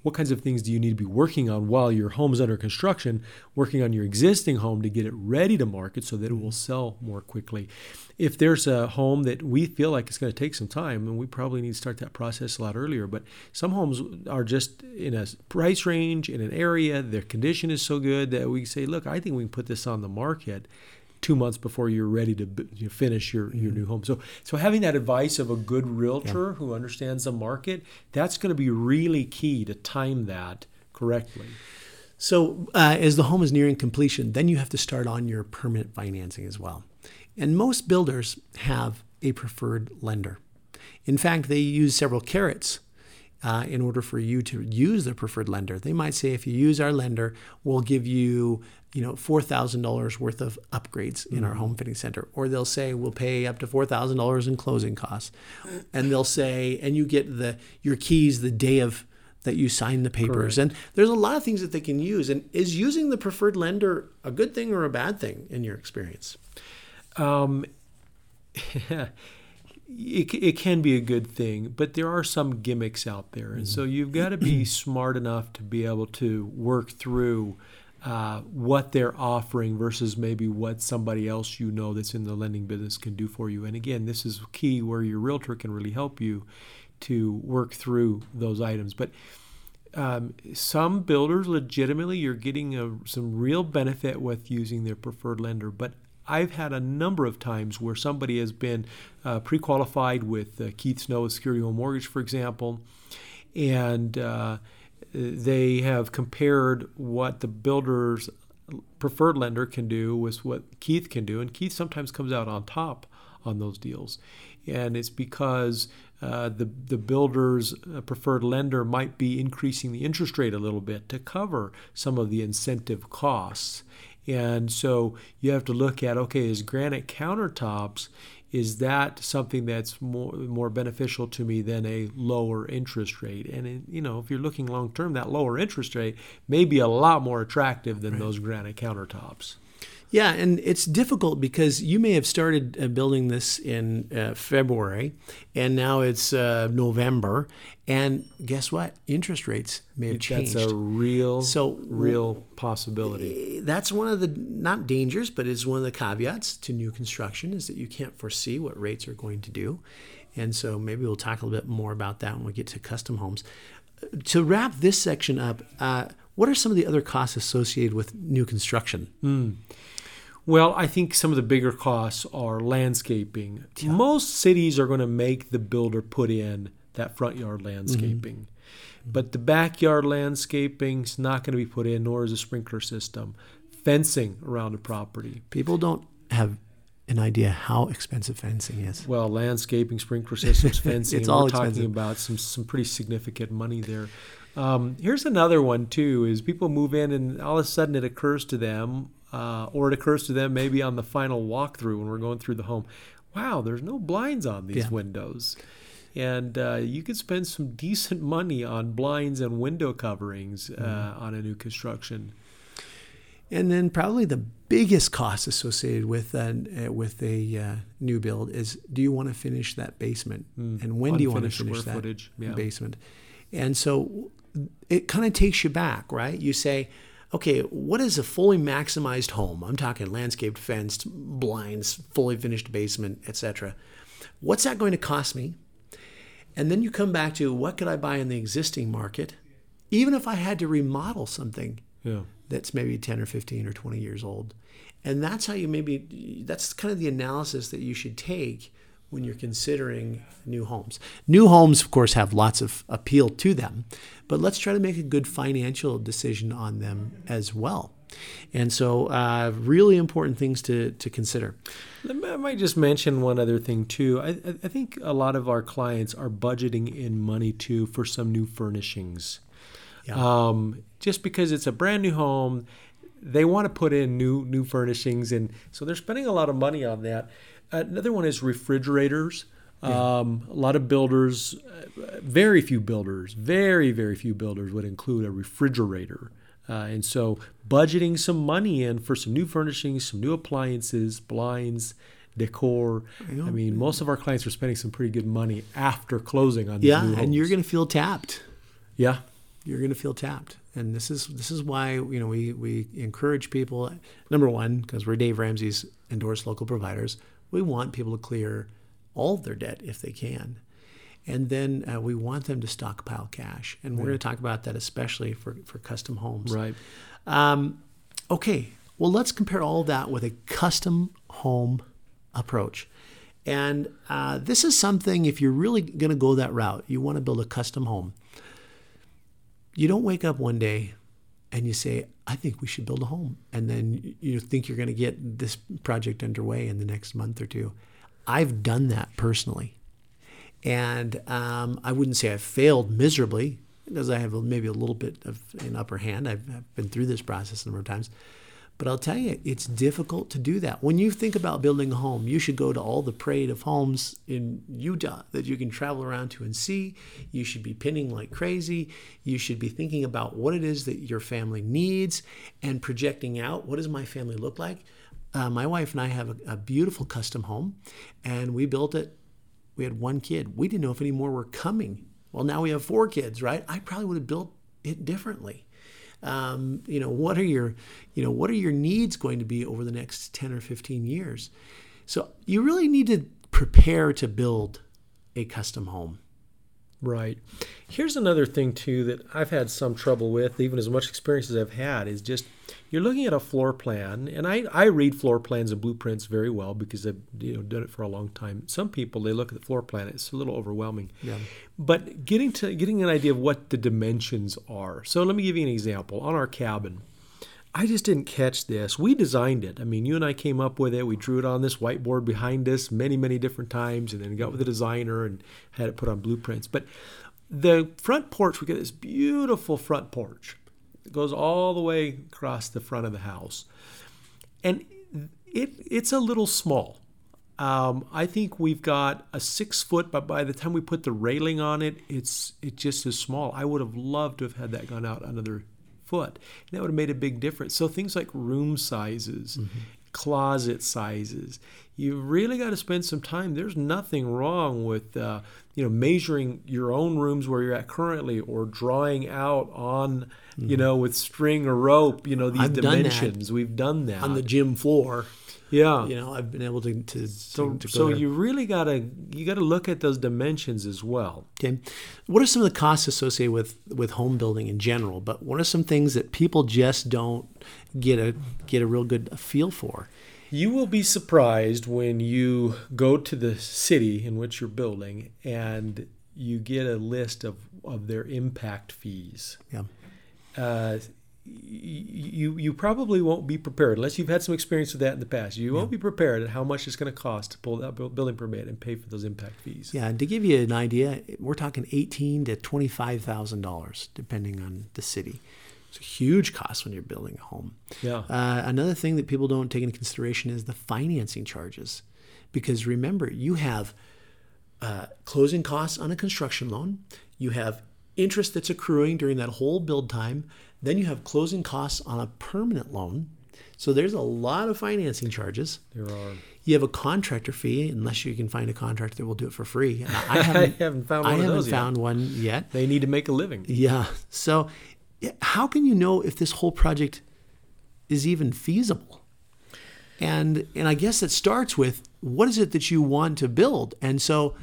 [SPEAKER 2] What kinds of things do you need to be working on while your home's under construction? Working on your existing home to get it ready to market so that it will sell more quickly. If there's a home that we feel like it's going to take some time, and we probably need to start that process a lot earlier. But some homes are just in a price range in an area, their condition is so good that we say, look, I think we can put this on the market two months before you're ready to you know, finish your, your mm-hmm. new home. So, so having that advice of a good realtor yeah. who understands the market, that's going to be really key to time that correctly.
[SPEAKER 1] So, uh, as the home is nearing completion, then you have to start on your permanent financing as well. And most builders have a preferred lender. In fact, they use several carrots uh, in order for you to use their preferred lender. They might say, if you use our lender, we'll give you, you know, four thousand dollars worth of upgrades in mm-hmm. our home fitting center, or they'll say we'll pay up to four thousand dollars in closing costs, and they'll say, and you get the your keys the day of that you sign the papers. Correct. And there's a lot of things that they can use. And is using the preferred lender a good thing or a bad thing in your experience? Um,
[SPEAKER 2] it, it can be a good thing, but there are some gimmicks out there. And so you've got to be smart enough to be able to work through uh, what they're offering versus maybe what somebody else you know that's in the lending business can do for you. And again, this is key where your realtor can really help you to work through those items. But um, some builders legitimately you're getting a, some real benefit with using their preferred lender but I've had a number of times where somebody has been uh, pre-qualified with uh, Keith Snow Security Home Mortgage, for example, and uh, they have compared what the builder's preferred lender can do with what Keith can do, and Keith sometimes comes out on top on those deals, and it's because uh, the the builder's uh, preferred lender might be increasing the interest rate a little bit to cover some of the incentive costs, and so you have to look at okay, is granite countertops is that something that's more more beneficial to me than a lower interest rate? And it, you know, if you're looking long term, that lower interest rate may be a lot more attractive than right. those granite countertops.
[SPEAKER 1] Yeah, and it's difficult because you may have started uh, building this in uh, February, and now it's uh, November, and guess what? Interest rates may have changed.
[SPEAKER 2] That's a real, so real possibility.
[SPEAKER 1] Eh, that's one of the not dangers, but it's one of the caveats to new construction is that you can't foresee what rates are going to do, and so maybe we'll talk a little bit more about that when we get to custom homes. To wrap this section up, uh, what are some of the other costs associated with new construction?
[SPEAKER 2] Mm. Well, I think some of the bigger costs are landscaping. Yeah. Most cities are going to make the builder put in that front yard landscaping. Mm-hmm. But the backyard landscaping is not going to be put in, nor is a sprinkler system. Fencing around the property.
[SPEAKER 1] People don't have an idea how expensive fencing is.
[SPEAKER 2] Well, landscaping, sprinkler systems, fencing. it's all we're expensive. talking about some some pretty significant money there. Um, here's another one too: is people move in and all of a sudden it occurs to them, uh, or it occurs to them maybe on the final walkthrough when we're going through the home. Wow, there's no blinds on these yeah. windows, and uh, you could spend some decent money on blinds and window coverings uh, mm. on a new construction.
[SPEAKER 1] And then probably the biggest cost associated with uh, with a uh, new build is do you want to finish that basement mm. and when Unfinished do you want to finish that footage. Yeah. basement? And so it kind of takes you back, right? You say, okay, what is a fully maximized home? I'm talking landscaped, fenced, blinds, fully finished basement, etc. What's that going to cost me? And then you come back to what could I buy in the existing market, even if I had to remodel something yeah. that's maybe 10 or 15 or 20 years old. And that's how you maybe, that's kind of the analysis that you should take when you're considering new homes. New homes, of course, have lots of appeal to them, but let's try to make a good financial decision on them as well. And so, uh, really important things to, to consider.
[SPEAKER 2] I might just mention one other thing too. I, I think a lot of our clients are budgeting in money too for some new furnishings. Yeah. Um, just because it's a brand new home, they want to put in new new furnishings, and so they're spending a lot of money on that. Another one is refrigerators. Um, a lot of builders, uh, very few builders, very very few builders would include a refrigerator. Uh, and so, budgeting some money in for some new furnishings, some new appliances, blinds, decor. I, mean, most of our clients are spending some pretty good money after closing on
[SPEAKER 1] Yeah, and you're going to feel tapped.
[SPEAKER 2] yeah,
[SPEAKER 1] You're going to feel tapped, and this is this is why you know we we encourage people. Number one, because we're Dave Ramsey's endorsed local providers, we want people to clear all of their debt if they can. And then uh, we want them to stockpile cash. And we're going to talk about that especially for, for custom homes.
[SPEAKER 2] right.
[SPEAKER 1] Um, okay, well, let's compare all that with a custom home approach. And uh, this is something, if you're really going to go that route, you want to build a custom home. You don't wake up one day and you say, I think we should build a home. And then you think you're going to get this project underway in the next month or two. I've done that personally. And um, I wouldn't say I've failed miserably because I have maybe a little bit of an upper hand. I've, I've been through this process a number of times. But I'll tell you, it's difficult to do that. When you think about building a home, you should go to all the parade of homes in Utah that you can travel around to and see. You should be pinning like crazy. You should be thinking about what it is that your family needs and projecting out what does my family look like. Uh, my wife and I have a, a beautiful custom home, and we built it. We had one kid. We didn't know if any more were coming. Well, now we have four kids, right? I probably would have built it differently. Um, you know, what are your, you know, what are your needs going to be over the next 10 or 15 years? So you really need to prepare to build a custom home.
[SPEAKER 2] Right. Here's another thing too that I've had some trouble with, even as much experience as I've had, is just you're looking at a floor plan, and I, I read floor plans and blueprints very well because I've you know done it for a long time. Some people they look at the floor plan, it's a little overwhelming.
[SPEAKER 1] Yeah.
[SPEAKER 2] But getting to getting an idea of what the dimensions are. So let me give you an example. On our cabin, I just didn't catch this. We designed it. I mean, you and I came up with it. We drew it on this whiteboard behind us many, many different times, and then got with the designer and had it put on blueprints. But the front porch, we got this beautiful front porch. It goes all the way across the front of the house, and it it's a little small. Um, I think we've got a six foot, but by the time we put the railing on it, it's it just is small. I would have loved to have had that gone out another foot. And that would have made a big difference. So things like room sizes, closet sizes, you really got to spend some time. There's nothing wrong with uh, you know measuring your own rooms where you're at currently, or drawing out on you know with string or rope. You know these
[SPEAKER 1] I've done
[SPEAKER 2] dimensions. We've done that
[SPEAKER 1] On the gym floor,
[SPEAKER 2] yeah.
[SPEAKER 1] you know, I've been able to to,
[SPEAKER 2] So,
[SPEAKER 1] to
[SPEAKER 2] so you really gotta you gotta look at those dimensions as well.
[SPEAKER 1] Okay. What are some of the costs associated with with home building in general? But what are some things that people just don't get a get a real good feel for?
[SPEAKER 2] You will be surprised when you go to the city in which you're building and you get a list of, of their impact fees.
[SPEAKER 1] Yeah.
[SPEAKER 2] Uh, you you probably won't be prepared unless you've had some experience with that in the past. You won't be prepared at how much it's going to cost to pull that building permit and pay for those impact fees.
[SPEAKER 1] Yeah, and to give you an idea, we're talking eighteen to twenty five thousand dollars, depending on the city. It's a huge cost when you're building a home.
[SPEAKER 2] Yeah.
[SPEAKER 1] Uh, another thing that people don't take into consideration is the financing charges, because remember, you have uh, closing costs on a construction loan, you have interest that's accruing during that whole build time, then you have closing costs on a permanent loan. So there's a lot of financing charges.
[SPEAKER 2] There are.
[SPEAKER 1] You have a contractor fee, unless you can find a contractor that will do it for free. I
[SPEAKER 2] I
[SPEAKER 1] haven't,
[SPEAKER 2] haven't found
[SPEAKER 1] I
[SPEAKER 2] one of
[SPEAKER 1] haven't
[SPEAKER 2] those yet.
[SPEAKER 1] one yet.
[SPEAKER 2] They need to make a living.
[SPEAKER 1] Yeah. So, how can you know if this whole project is even feasible? And and I guess it starts with what is it that you want to build? And so,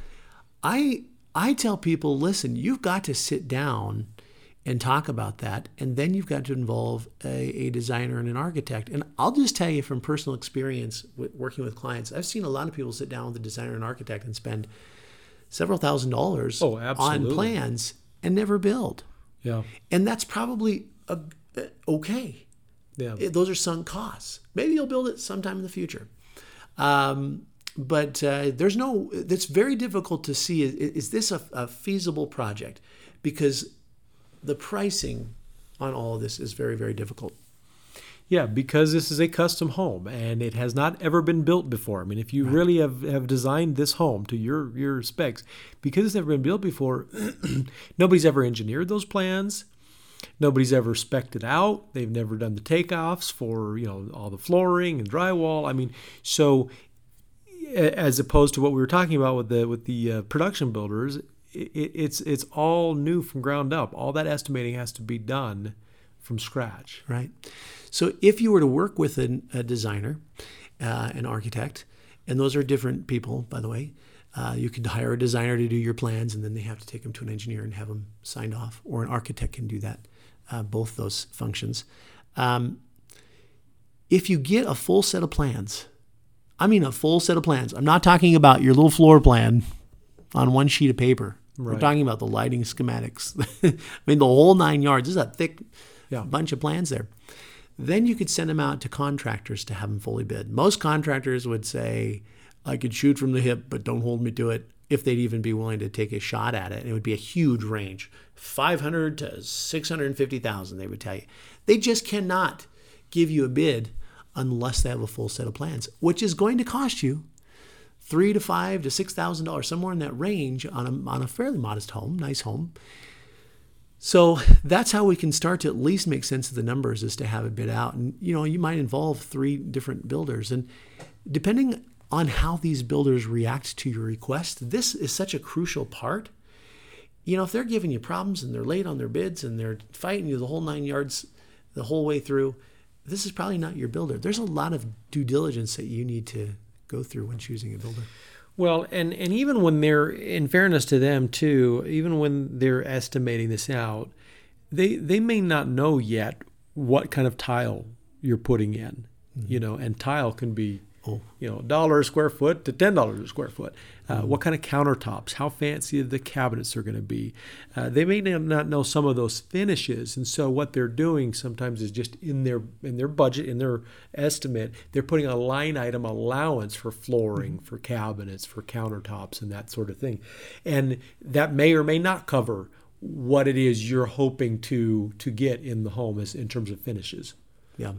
[SPEAKER 1] I I tell people, listen, you've got to sit down and talk about that, and then you've got to involve a, a designer and an architect. And I'll just tell you from personal experience with working with clients, I've seen a lot of people sit down with a designer and architect and spend several thousand dollars
[SPEAKER 2] Oh,
[SPEAKER 1] on plans and never build
[SPEAKER 2] Yeah.
[SPEAKER 1] and that's probably a, okay.
[SPEAKER 2] Yeah.
[SPEAKER 1] It- those are sunk costs. Maybe you'll build it sometime in the future, um, but uh, there's no. It's very difficult to see. Is, is this a, a feasible project? Because the pricing on all of this is very very difficult.
[SPEAKER 2] Yeah, because this is a custom home and it has not ever been built before. I mean, if you really have, have designed this home to your your specs, because it's never been built before, nobody's ever engineered those plans. Nobody's ever spec'd it out. They've never done the takeoffs for you know all the flooring and drywall. I mean, so as opposed to what we were talking about with the with the uh, production builders, it, it's it's all new from ground up. All that estimating has to be done from scratch.
[SPEAKER 1] right? So if you were to work with an, a designer, uh, an architect, and those are different people, by the way, uh, you could hire a designer to do your plans, and then they have to take them to an engineer and have them signed off, or an architect can do that, uh, both those functions. Um, if you get a full set of plans, I mean a full set of plans. I'm not talking about your little floor plan on one sheet of paper. We're talking about the lighting schematics. I mean the whole nine yards. This is a thick
[SPEAKER 2] Yeah.
[SPEAKER 1] bunch of plans there. Then you could send them out to contractors to have them fully bid. Most contractors would say, I could shoot from the hip, but don't hold me to it. If they'd even be willing to take a shot at it, and it would be a huge range 500 to 650,000, they would tell you. They just cannot give you a bid unless they have a full set of plans, which is going to cost you three to five to six thousand dollars, somewhere in that range on a, on a fairly modest home, nice home. So that's how we can start to at least make sense of the numbers is to have it bid out. And you know, you might involve three different builders. And depending on how these builders react to your request, this is such a crucial part. You know, if they're giving you problems and they're late on their bids and they're fighting you the whole nine yards the whole way through, this is probably not your builder. There's a lot of due diligence that you need to go through when choosing a builder.
[SPEAKER 2] Well, and and even when they're, in fairness to them too, even when they're estimating this out, they they may not know yet what kind of tile you're putting in. You mm-hmm. know, and tile can be. You know, a dollar a square foot to ten dollars a square foot. Uh, What kind of countertops? How fancy the cabinets are going to be? Uh, they may not know some of those finishes, and so what they're doing sometimes is just in their in their budget, in their estimate, they're putting a line item allowance for flooring, for cabinets, for countertops, and that sort of thing, and that may or may not cover what it is you're hoping to to get in the home as in terms of finishes.
[SPEAKER 1] Yeah.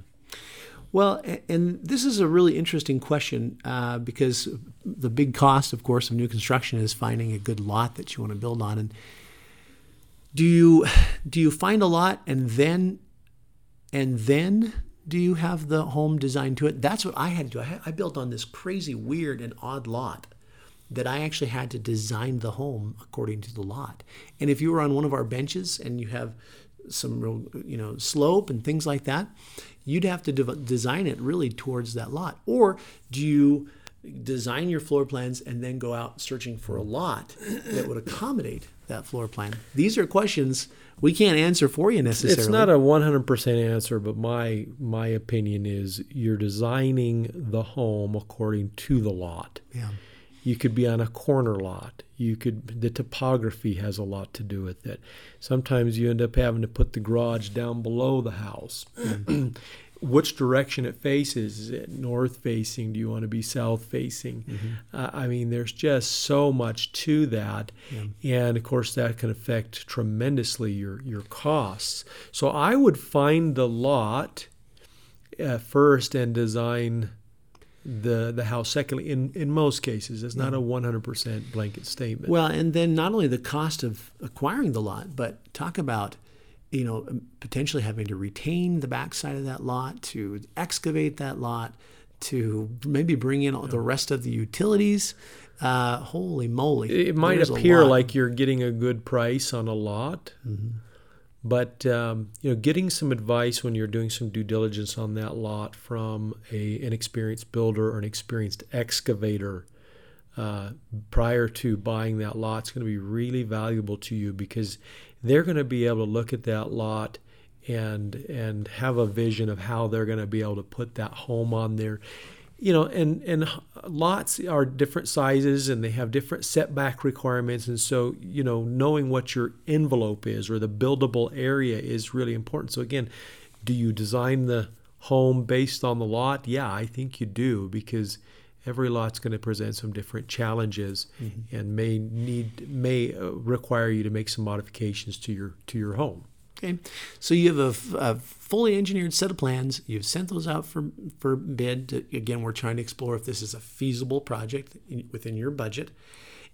[SPEAKER 1] Well, and this is a really interesting question uh, because the big cost, of course, of new construction is finding a good lot that you want to build on. And do you do you find a lot and then and then do you have the home designed to it? That's what I had to do. I, I built on this crazy, weird, and odd lot that I actually had to design the home according to the lot. And if you were on one of our benches and you have some real, you know, slope and things like that, you'd have to dev- design it really towards that lot. Or do you design your floor plans and then go out searching for a lot that would accommodate that floor plan? These are questions we can't answer for you necessarily.
[SPEAKER 2] It's not a 100% answer, but my my opinion is you're designing the home according to the lot.
[SPEAKER 1] yeah.
[SPEAKER 2] You could be on a corner lot. You could the topography has a lot to do with it. Sometimes you end up having to put the garage down below the house. Which direction it faces? Is it north facing? Do you want to be south facing? Uh, I mean, there's just so much to that, and of course that can affect tremendously your your costs. So I would find the lot uh, first and design the the house secondly in in most cases it's not a 100% blanket statement.
[SPEAKER 1] Well, and then not only the cost of acquiring the lot, but talk about, you know, potentially having to retain the backside of that lot, to excavate that lot, to maybe bring in all the rest of the utilities. Uh, holy moly!
[SPEAKER 2] it might appear like you're getting a good price on a lot but um, you know getting some advice when you're doing some due diligence on that lot from a an experienced builder or an experienced excavator uh, prior to buying that lot is going to be really valuable to you because they're going to be able to look at that lot and and have a vision of how they're going to be able to put that home on there you know and and lots are different sizes and they have different setback requirements. And so you know knowing what your envelope is or the buildable area is really important. So again do you design the home based on the lot? Yeah i think you do because every lot's going to present some different challenges and may need may uh, require you to make some modifications to your to your home
[SPEAKER 1] Okay, so you have a fully engineered set of plans. You've sent those out for for bid. To, again, we're trying to explore if this is a feasible project in, within your budget.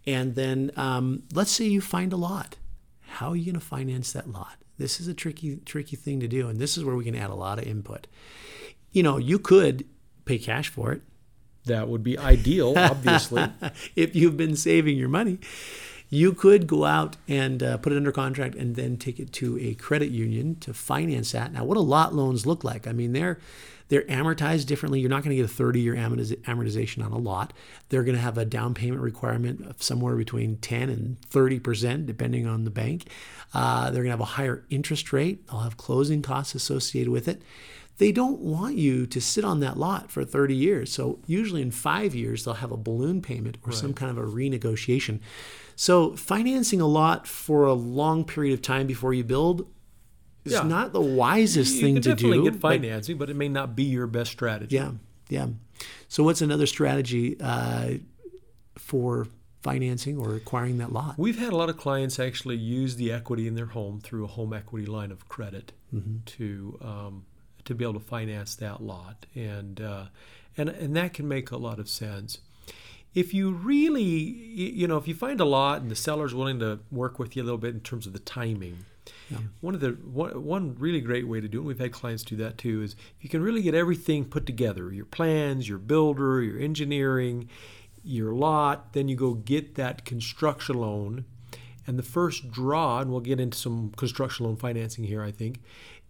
[SPEAKER 1] And then um, let's say you find a lot. How are you going to finance that lot? This is a tricky tricky thing to do, and this is where we can add a lot of input. You know, you could pay cash for it
[SPEAKER 2] That would be ideal, obviously.
[SPEAKER 1] if you've been saving your money. You could go out and uh, put it under contract and then take it to a credit union to finance that. Now, what do lot loans look like? I mean, they're they're amortized differently. You're not going to get a 30 year amortization on a lot. They're going to have a down payment requirement of somewhere between 10 and 30 percent, depending on the bank. Uh, they're going to have a higher interest rate. They'll have closing costs associated with it they don't want you to sit on that lot for 30 years. So usually in five years, they'll have a balloon payment or right. some kind of a renegotiation. So financing a lot for a long period of time before you build is yeah. not the wisest
[SPEAKER 2] you
[SPEAKER 1] thing to do.
[SPEAKER 2] You definitely get financing, but, but, it may not be your best strategy.
[SPEAKER 1] Yeah, yeah. So what's another strategy uh, for financing or acquiring that lot?
[SPEAKER 2] We've had a lot of clients actually use the equity in their home through a home equity line of credit mm-hmm. to um, to be able to finance that lot, and uh, and and that can make a lot of sense. If you really, you know, if you find a lot and the seller's willing to work with you a little bit in terms of the timing, yeah. one of the one, one really great way to do it, and we've had clients do that too, is you can really get everything put together, your plans, your builder, your engineering, your lot, then you go get that construction loan. And the first draw, and we'll get into some construction loan financing here, I think,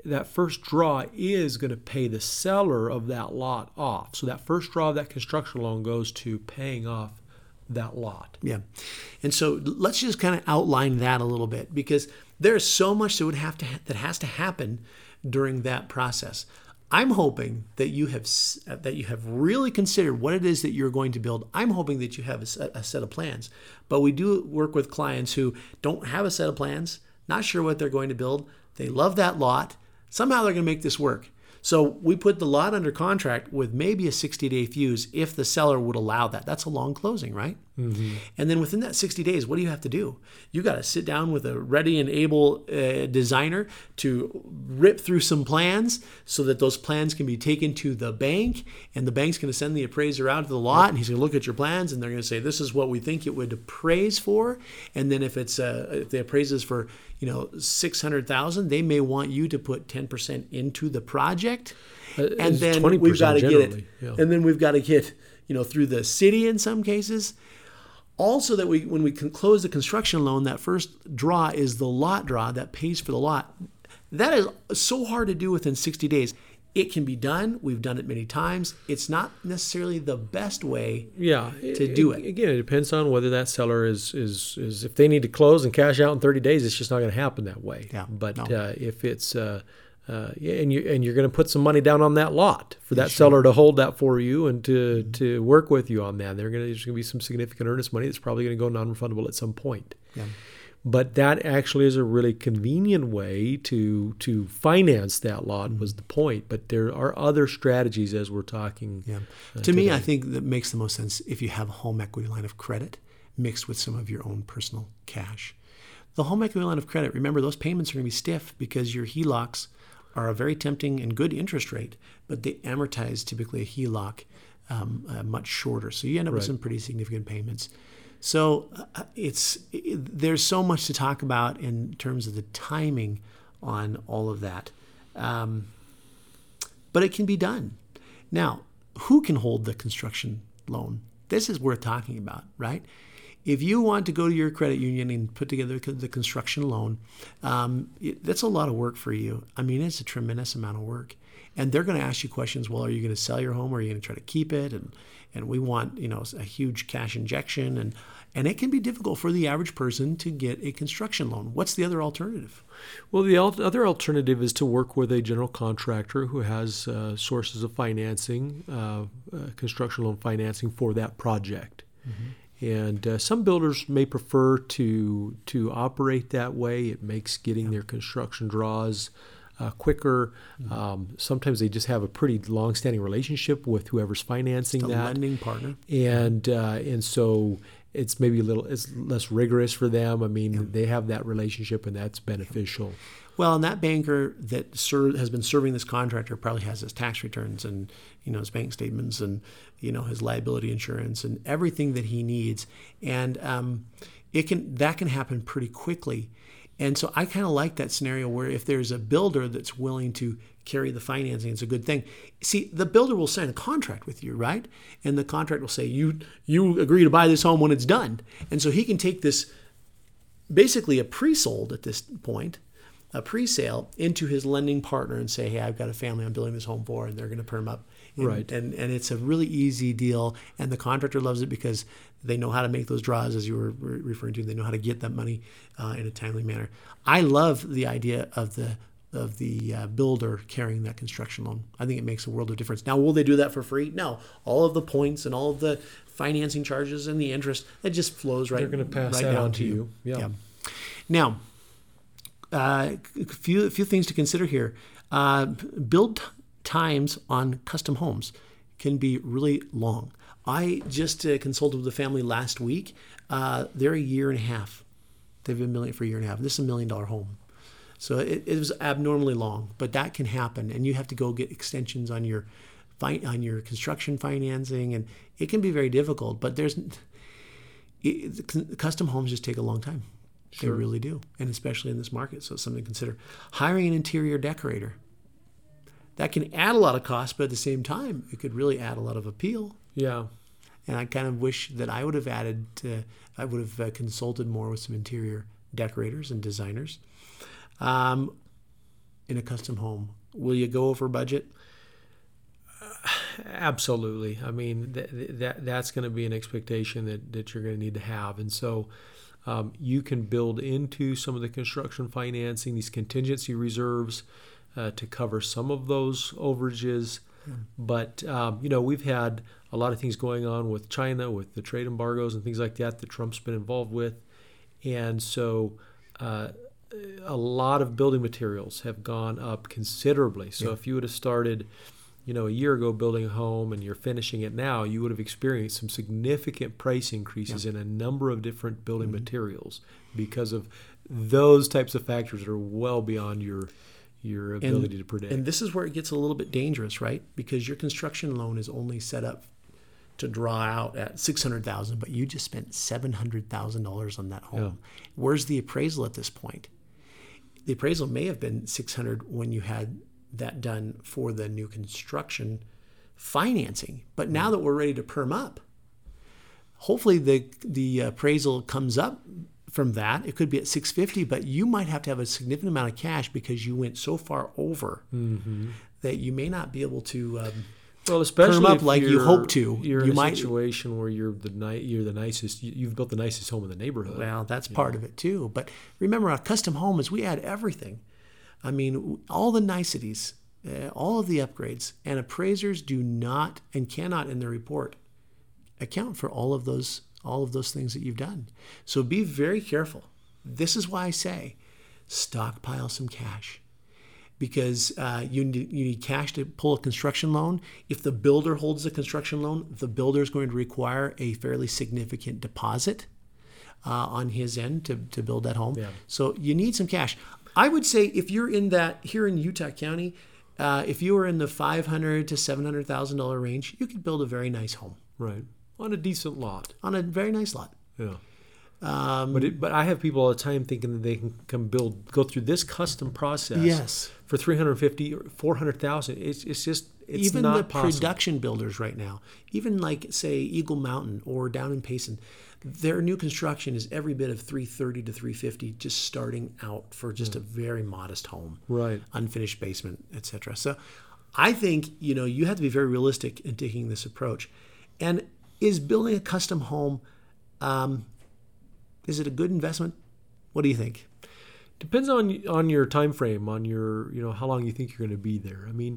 [SPEAKER 2] that first draw is going to pay the seller of that lot off. So that first draw of that construction loan goes to paying off that lot.
[SPEAKER 1] Yeah. And so let's just kind of outline that a little bit because there's so much that would have to ha- that has to happen during that process. I'm hoping that you have uh, that you have really considered what it is that you're going to build. I'm hoping that you have a a set of plans. But we do work with clients who don't have a set of plans, not sure what they're going to build. They love that lot Somehow they're going to make this work. So we put the lot under contract with maybe a 60 day fuse if the seller would allow that. That's a long closing, right? Mm-hmm. And then within that 60 days, what do you have to do? You got to sit down with a ready and able uh, designer to rip through some plans so that those plans can be taken to the bank. And the bank's going to send the appraiser out to the lot and he's going to look at your plans and they're going to say, this is what we think it would appraise for. And then if it's uh, if the appraises for you know 600,000, they may want you to put 10% into the project. Uh, and then we've got to get it. Yeah. And then we've got to get you know through the city in some cases also that we when we can close the construction loan that first draw is the lot draw that pays for the lot. That is so hard to do within 60 days. It can be done. We've done it many times. It's not necessarily the best way
[SPEAKER 2] yeah
[SPEAKER 1] to do it.
[SPEAKER 2] again it depends on whether that seller is is is if they need to close and cash out in 30 days it's just not going to happen that way.
[SPEAKER 1] Yeah
[SPEAKER 2] but
[SPEAKER 1] no.
[SPEAKER 2] uh, if it's uh, uh, and you and you're going to put some money down on that lot for that sure. seller to hold that for you and to mm-hmm. to work with you on that. To there's going to be some significant earnest money that's probably going to go non-refundable at some point.
[SPEAKER 1] Yeah.
[SPEAKER 2] But that actually is a really convenient way to to finance that lot mm-hmm. was the point. But there are other strategies as we're talking.
[SPEAKER 1] Yeah. Uh, to today. me, I think that makes the most sense if you have a home equity line of credit mixed with some of your own personal cash. The home equity line of credit, remember those payments are going to be stiff because your HELOCs are a very tempting and good interest rate, but they amortize typically a HELOC um, uh, much shorter. So you end up right. with some pretty significant payments. So uh, it's it, there's so much to talk about in terms of the timing on all of that, um, but it can be done. Now, who can hold the construction loan? This is worth talking about, right? If you want to go to your credit union and put together the construction loan, um, it, that's a lot of work for you. I mean, it's a tremendous amount of work. And they're going to ask you questions. Well, are you going to sell your home or are you going to try to keep it? And and we want you know a huge cash injection and and it can be difficult for the average person to get a construction loan. What's the other alternative?
[SPEAKER 2] Well, the other alternative is to work with a general contractor who has uh, sources of financing, uh, uh, construction loan financing for that project. Mm-hmm. And uh, some builders may prefer to to operate that way. It makes getting their construction draws uh, quicker. Mm-hmm. Um, sometimes they just have a pretty long-standing relationship with whoever's financing
[SPEAKER 1] the
[SPEAKER 2] that
[SPEAKER 1] lending partner,
[SPEAKER 2] and uh, and so it's maybe a little it's less rigorous for them. I mean, they have that relationship, and that's beneficial.
[SPEAKER 1] Well, and that banker that ser- has been serving this contractor probably has his tax returns and you know his bank statements and you know his liability insurance and everything that he needs, and um, it can that can happen pretty quickly. And so I kind of like that scenario where if there's a builder that's willing to carry the financing, it's a good thing. See, the builder will sign a contract with you, right? And the contract will say you you agree to buy this home when it's done. And so he can take this basically a pre-sold at this point a pre-sale into his lending partner and say, "Hey, I've got a family I'm building this home for, and they're going to perm up." And,
[SPEAKER 2] Right.
[SPEAKER 1] And and it's a really easy deal, and the contractor loves it because they know how to make those draws, as you were re- referring to. They know how to get that money uh, in a timely manner. I love the idea of the of the uh, builder carrying that construction loan. I think it makes a world of difference. Now, will they do that for free? No. All of the points and all of the financing charges and the interest that just flows right.
[SPEAKER 2] They're going to pass
[SPEAKER 1] right
[SPEAKER 2] that
[SPEAKER 1] down
[SPEAKER 2] on to you. Yeah.
[SPEAKER 1] yeah. Now, uh, a few a few things to consider here. Uh, build times on custom homes can be really long. I just uh, consulted with a family last week. Uh, they're a year and a half. They've been building for a year and a half. This is a million dollar home. So it, it was abnormally long, but that can happen, and you have to go get extensions on your on your construction financing, and it can be very difficult. But there's it, custom homes just take a long time. They really do, and especially in this market. So it's something to consider. Hiring an interior decorator that can add a lot of cost, but at the same time, it could really add a lot of appeal.
[SPEAKER 2] Yeah.
[SPEAKER 1] And I kind of wish that I would have added, uh, I would have uh, consulted more with some interior decorators and designers. Um, in a custom home, will you go over budget?
[SPEAKER 2] Absolutely. I mean, th- th- that that's going to be an expectation that, that you're going to need to have. And so um, you can build into some of the construction financing these contingency reserves uh, to cover some of those overages. But, um, you know, we've had a lot of things going on with China, with the trade embargoes and things like that that Trump's been involved with. And so uh, a lot of building materials have gone up considerably. So if you would have started, you know, a year ago building a home and you're finishing it now, you would have experienced some significant price increases in a number of different building
[SPEAKER 1] Mm-hmm. materials
[SPEAKER 2] because of those types of factors that are well beyond your your ability to predict.
[SPEAKER 1] And this is where it gets a little bit dangerous, right? Because your construction loan is only set up to draw out at six hundred thousand, but you just spent seven hundred thousand dollars on that home. Where's the appraisal at this point? The appraisal may have been six hundred when you had that done for the new construction financing, but now mm. that we're ready to perm up, hopefully the the appraisal comes up from that. It could be at 650, but you might have to have a significant amount of cash because you went so far over that you may not be able to. Um,
[SPEAKER 2] well, especially
[SPEAKER 1] up like you hope to.
[SPEAKER 2] You're
[SPEAKER 1] You
[SPEAKER 2] in a
[SPEAKER 1] might-
[SPEAKER 2] situation where you're the ni- you're the nicest. you- You've built the nicest home in the neighborhood.
[SPEAKER 1] well, that's part of it too. But remember, a custom home is we add everything. I mean, all the niceties, uh, all of the upgrades, and appraisers do not and cannot in their report account for all of those all of those things that you've done. So be very careful. This is why I say stockpile some cash because uh, you, need, you need cash to pull a construction loan. If the builder holds the construction loan, the builder is going to require a fairly significant deposit uh, on his end to, to build that home.
[SPEAKER 2] Yeah.
[SPEAKER 1] So you need some cash. I would say if you're in that here in Utah County, uh, if you were in the five hundred to seven hundred thousand dollar range, you could build a very nice home
[SPEAKER 2] right on a decent lot.
[SPEAKER 1] on a very nice lot.
[SPEAKER 2] Yeah.
[SPEAKER 1] Um,
[SPEAKER 2] But it, but I have people all the time thinking that they can come build go through this custom process.
[SPEAKER 1] Yes.
[SPEAKER 2] For 350 or 400,000. It's it's just it's
[SPEAKER 1] even
[SPEAKER 2] not
[SPEAKER 1] the
[SPEAKER 2] possible.
[SPEAKER 1] production builders right now, even like say Eagle Mountain or down in Payson, their new construction is every bit of 330 to 350 just starting out for just a very modest home.
[SPEAKER 2] Right.
[SPEAKER 1] Unfinished basement, etc. So I think, you know, you have to be very realistic in taking this approach. And is building a custom home um, is it a good investment? What do you think?
[SPEAKER 2] Depends on on your time frame, on your you know how long you think you're going to be there. I mean,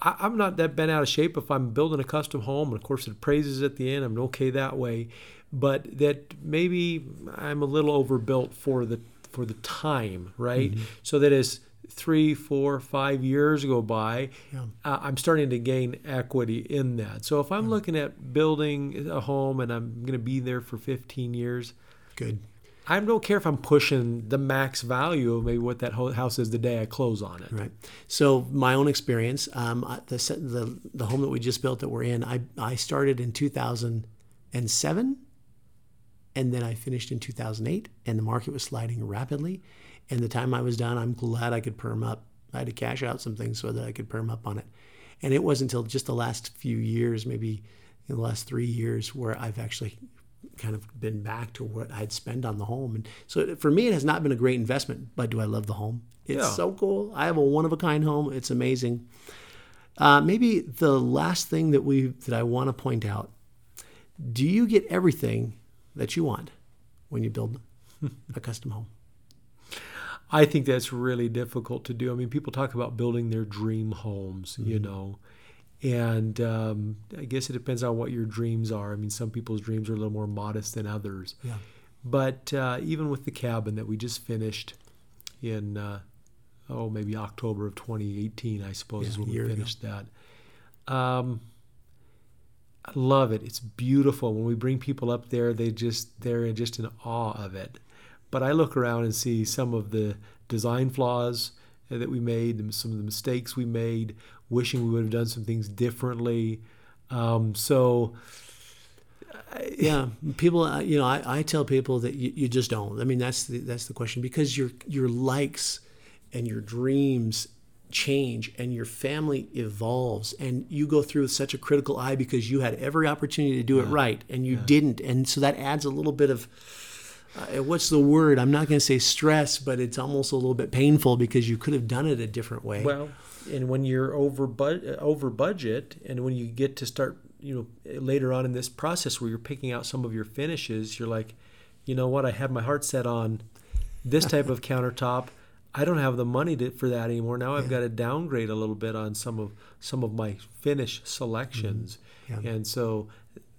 [SPEAKER 2] I, I'm not that bent out of shape if I'm building a custom home, and of course it appraises at the end. I'm okay that way, but that maybe I'm a little overbuilt for the for the time, right? So that as three, four, five years go by,
[SPEAKER 1] Yeah.
[SPEAKER 2] uh, I'm starting to gain equity in that. So if I'm looking at building a home and I'm going to be there for 15 years,
[SPEAKER 1] Good.
[SPEAKER 2] I don't care if I'm pushing the max value of maybe what that house is the day I close on it.
[SPEAKER 1] Right. So my own experience, um, the, the the home that we just built that we're in, I I started in 2007, and then I finished in 2008, and the market was sliding rapidly. And the time I was done, I'm glad I could perm up. I had to cash out some things so that I could perm up on it. And it wasn't until just the last few years, maybe in the last three years, where I've actually kind of been back to what I'd spend on the home. And so for me, it has not been a great investment, but do I love the home? It's
[SPEAKER 2] Yeah.
[SPEAKER 1] so cool. I have a one of a kind home. It's amazing. Uh, maybe the last thing that we that I want to point out: Do you get everything that you want when you build a custom home?
[SPEAKER 2] I think that's really difficult to do. I mean, people talk about building their dream homes, you know, and um, I guess it depends on what your dreams are. I mean, some people's dreams are a little more modest than others.
[SPEAKER 1] Yeah.
[SPEAKER 2] But uh, even with the cabin that we just finished in, uh, oh, maybe October of 2018, I suppose is when we
[SPEAKER 1] ago.
[SPEAKER 2] finished that. Um, I love it. It's beautiful. When we bring people up there, they just they're just in awe of it. But I look around and see some of the design flaws that we made, some of the mistakes we made, wishing we would have done some things differently. Um, so
[SPEAKER 1] yeah people uh, you know I, I tell people that you, you just don't. I mean that's the that's the question. Because your your likes and your dreams change and your family evolves and you go through with such a critical eye because you had every opportunity to do it right and you didn't. And so that adds a little bit of uh, what's the word i'm not going to say stress but it's almost a little bit painful because you could have done it a different way
[SPEAKER 2] Well, and when you're over bud- over budget, and when you get to start, you know, later on in this process where you're picking out some of your finishes, you're like, you know what? I had my heart set on this type of countertop. I don't have the money to, for that anymore. Now I've got to downgrade a little bit on some of some of my finish selections,
[SPEAKER 1] Mm-hmm. Yeah.
[SPEAKER 2] and so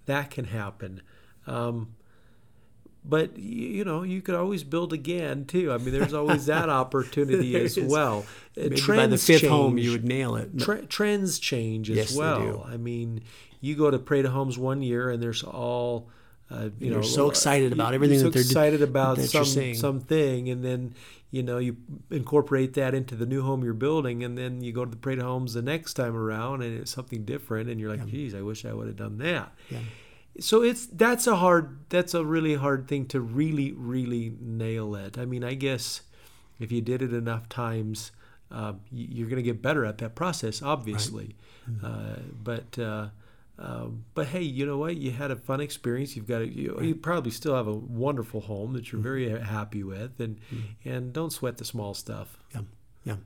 [SPEAKER 2] that can happen. Um, but you know, you could always build again too. I mean, there's always that opportunity as
[SPEAKER 1] is.
[SPEAKER 2] well. Uh,
[SPEAKER 1] maybe by the
[SPEAKER 2] trends
[SPEAKER 1] fifth home
[SPEAKER 2] change.
[SPEAKER 1] you would nail it
[SPEAKER 2] Tre- trends change as
[SPEAKER 1] Yes, they
[SPEAKER 2] well.
[SPEAKER 1] do.
[SPEAKER 2] I mean, you go to Parade of Homes one year, and there's all. Uh, you
[SPEAKER 1] You're
[SPEAKER 2] know,
[SPEAKER 1] so excited about everything
[SPEAKER 2] you're
[SPEAKER 1] that they're
[SPEAKER 2] so excited about
[SPEAKER 1] that you're
[SPEAKER 2] some something, and then you know you incorporate that into the new home you're building, and then you go to the Parade of Homes the next time around, and it's something different, and you're like, "Geez, I wish I would have done that."
[SPEAKER 1] Yeah.
[SPEAKER 2] So it's that's a hard, that's a really hard thing to really, really nail it. I mean, I guess if you did it enough times, uh, you're going to get better at that process, obviously. Uh, but uh, um, but hey, you know what? You had a fun experience. You've got a, you, you probably still have a wonderful home that you're very happy with, and and don't sweat the small stuff.
[SPEAKER 1] Yeah. Yeah.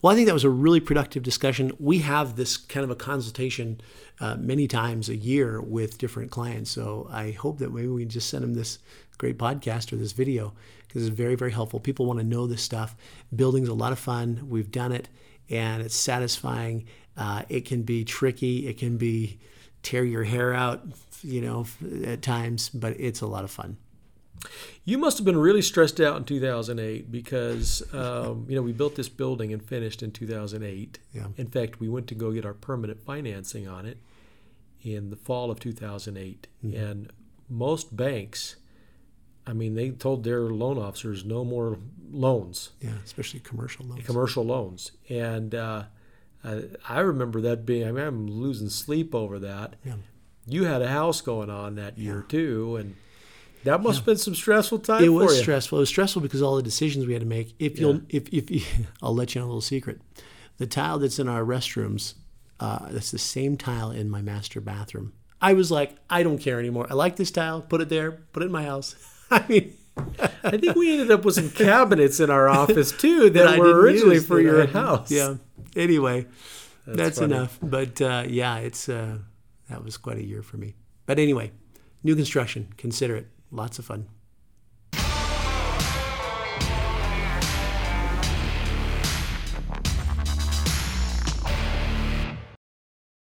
[SPEAKER 1] Well, I think that was a really productive discussion. We have this kind of a consultation uh, many times a year with different clients. So I hope that maybe we can just send them this great podcast or this video because it's very, very helpful. People want to know this stuff. Building's a lot of fun. We've done it and it's satisfying. Uh, it can be tricky. It can be tear your hair out, you know, at times, but it's a lot of fun.
[SPEAKER 2] You must have been really stressed out in 2008 because um, you know we built this building and finished in 2008.
[SPEAKER 1] Yeah.
[SPEAKER 2] In fact, we went to go get our permanent financing on it in the fall of 2008, and most banks, I mean, they told their loan officers no more loans,
[SPEAKER 1] Yeah, especially commercial loans.
[SPEAKER 2] commercial loans, and uh, I, I remember that being. I mean, I'm losing sleep over that.
[SPEAKER 1] Yeah.
[SPEAKER 2] You had a house going on that year too, and that must have been some stressful time
[SPEAKER 1] it was
[SPEAKER 2] you.
[SPEAKER 1] stressful. It was stressful because all the decisions we had to make. If you'll, if if you, I'll let you know a little secret. The tile that's in our restrooms, uh, that's the same tile in my master bathroom. I was like, I don't care anymore. I like this tile. Put it there. Put it in my house. I mean,
[SPEAKER 2] I think we ended up with some cabinets in our office too
[SPEAKER 1] that
[SPEAKER 2] that were originally
[SPEAKER 1] use,
[SPEAKER 2] for your house.
[SPEAKER 1] Yeah. Anyway, that's,
[SPEAKER 2] funny.
[SPEAKER 1] enough. But uh, yeah, it's uh, that was quite a year for me. But anyway, new construction. Consider it. Lots of fun.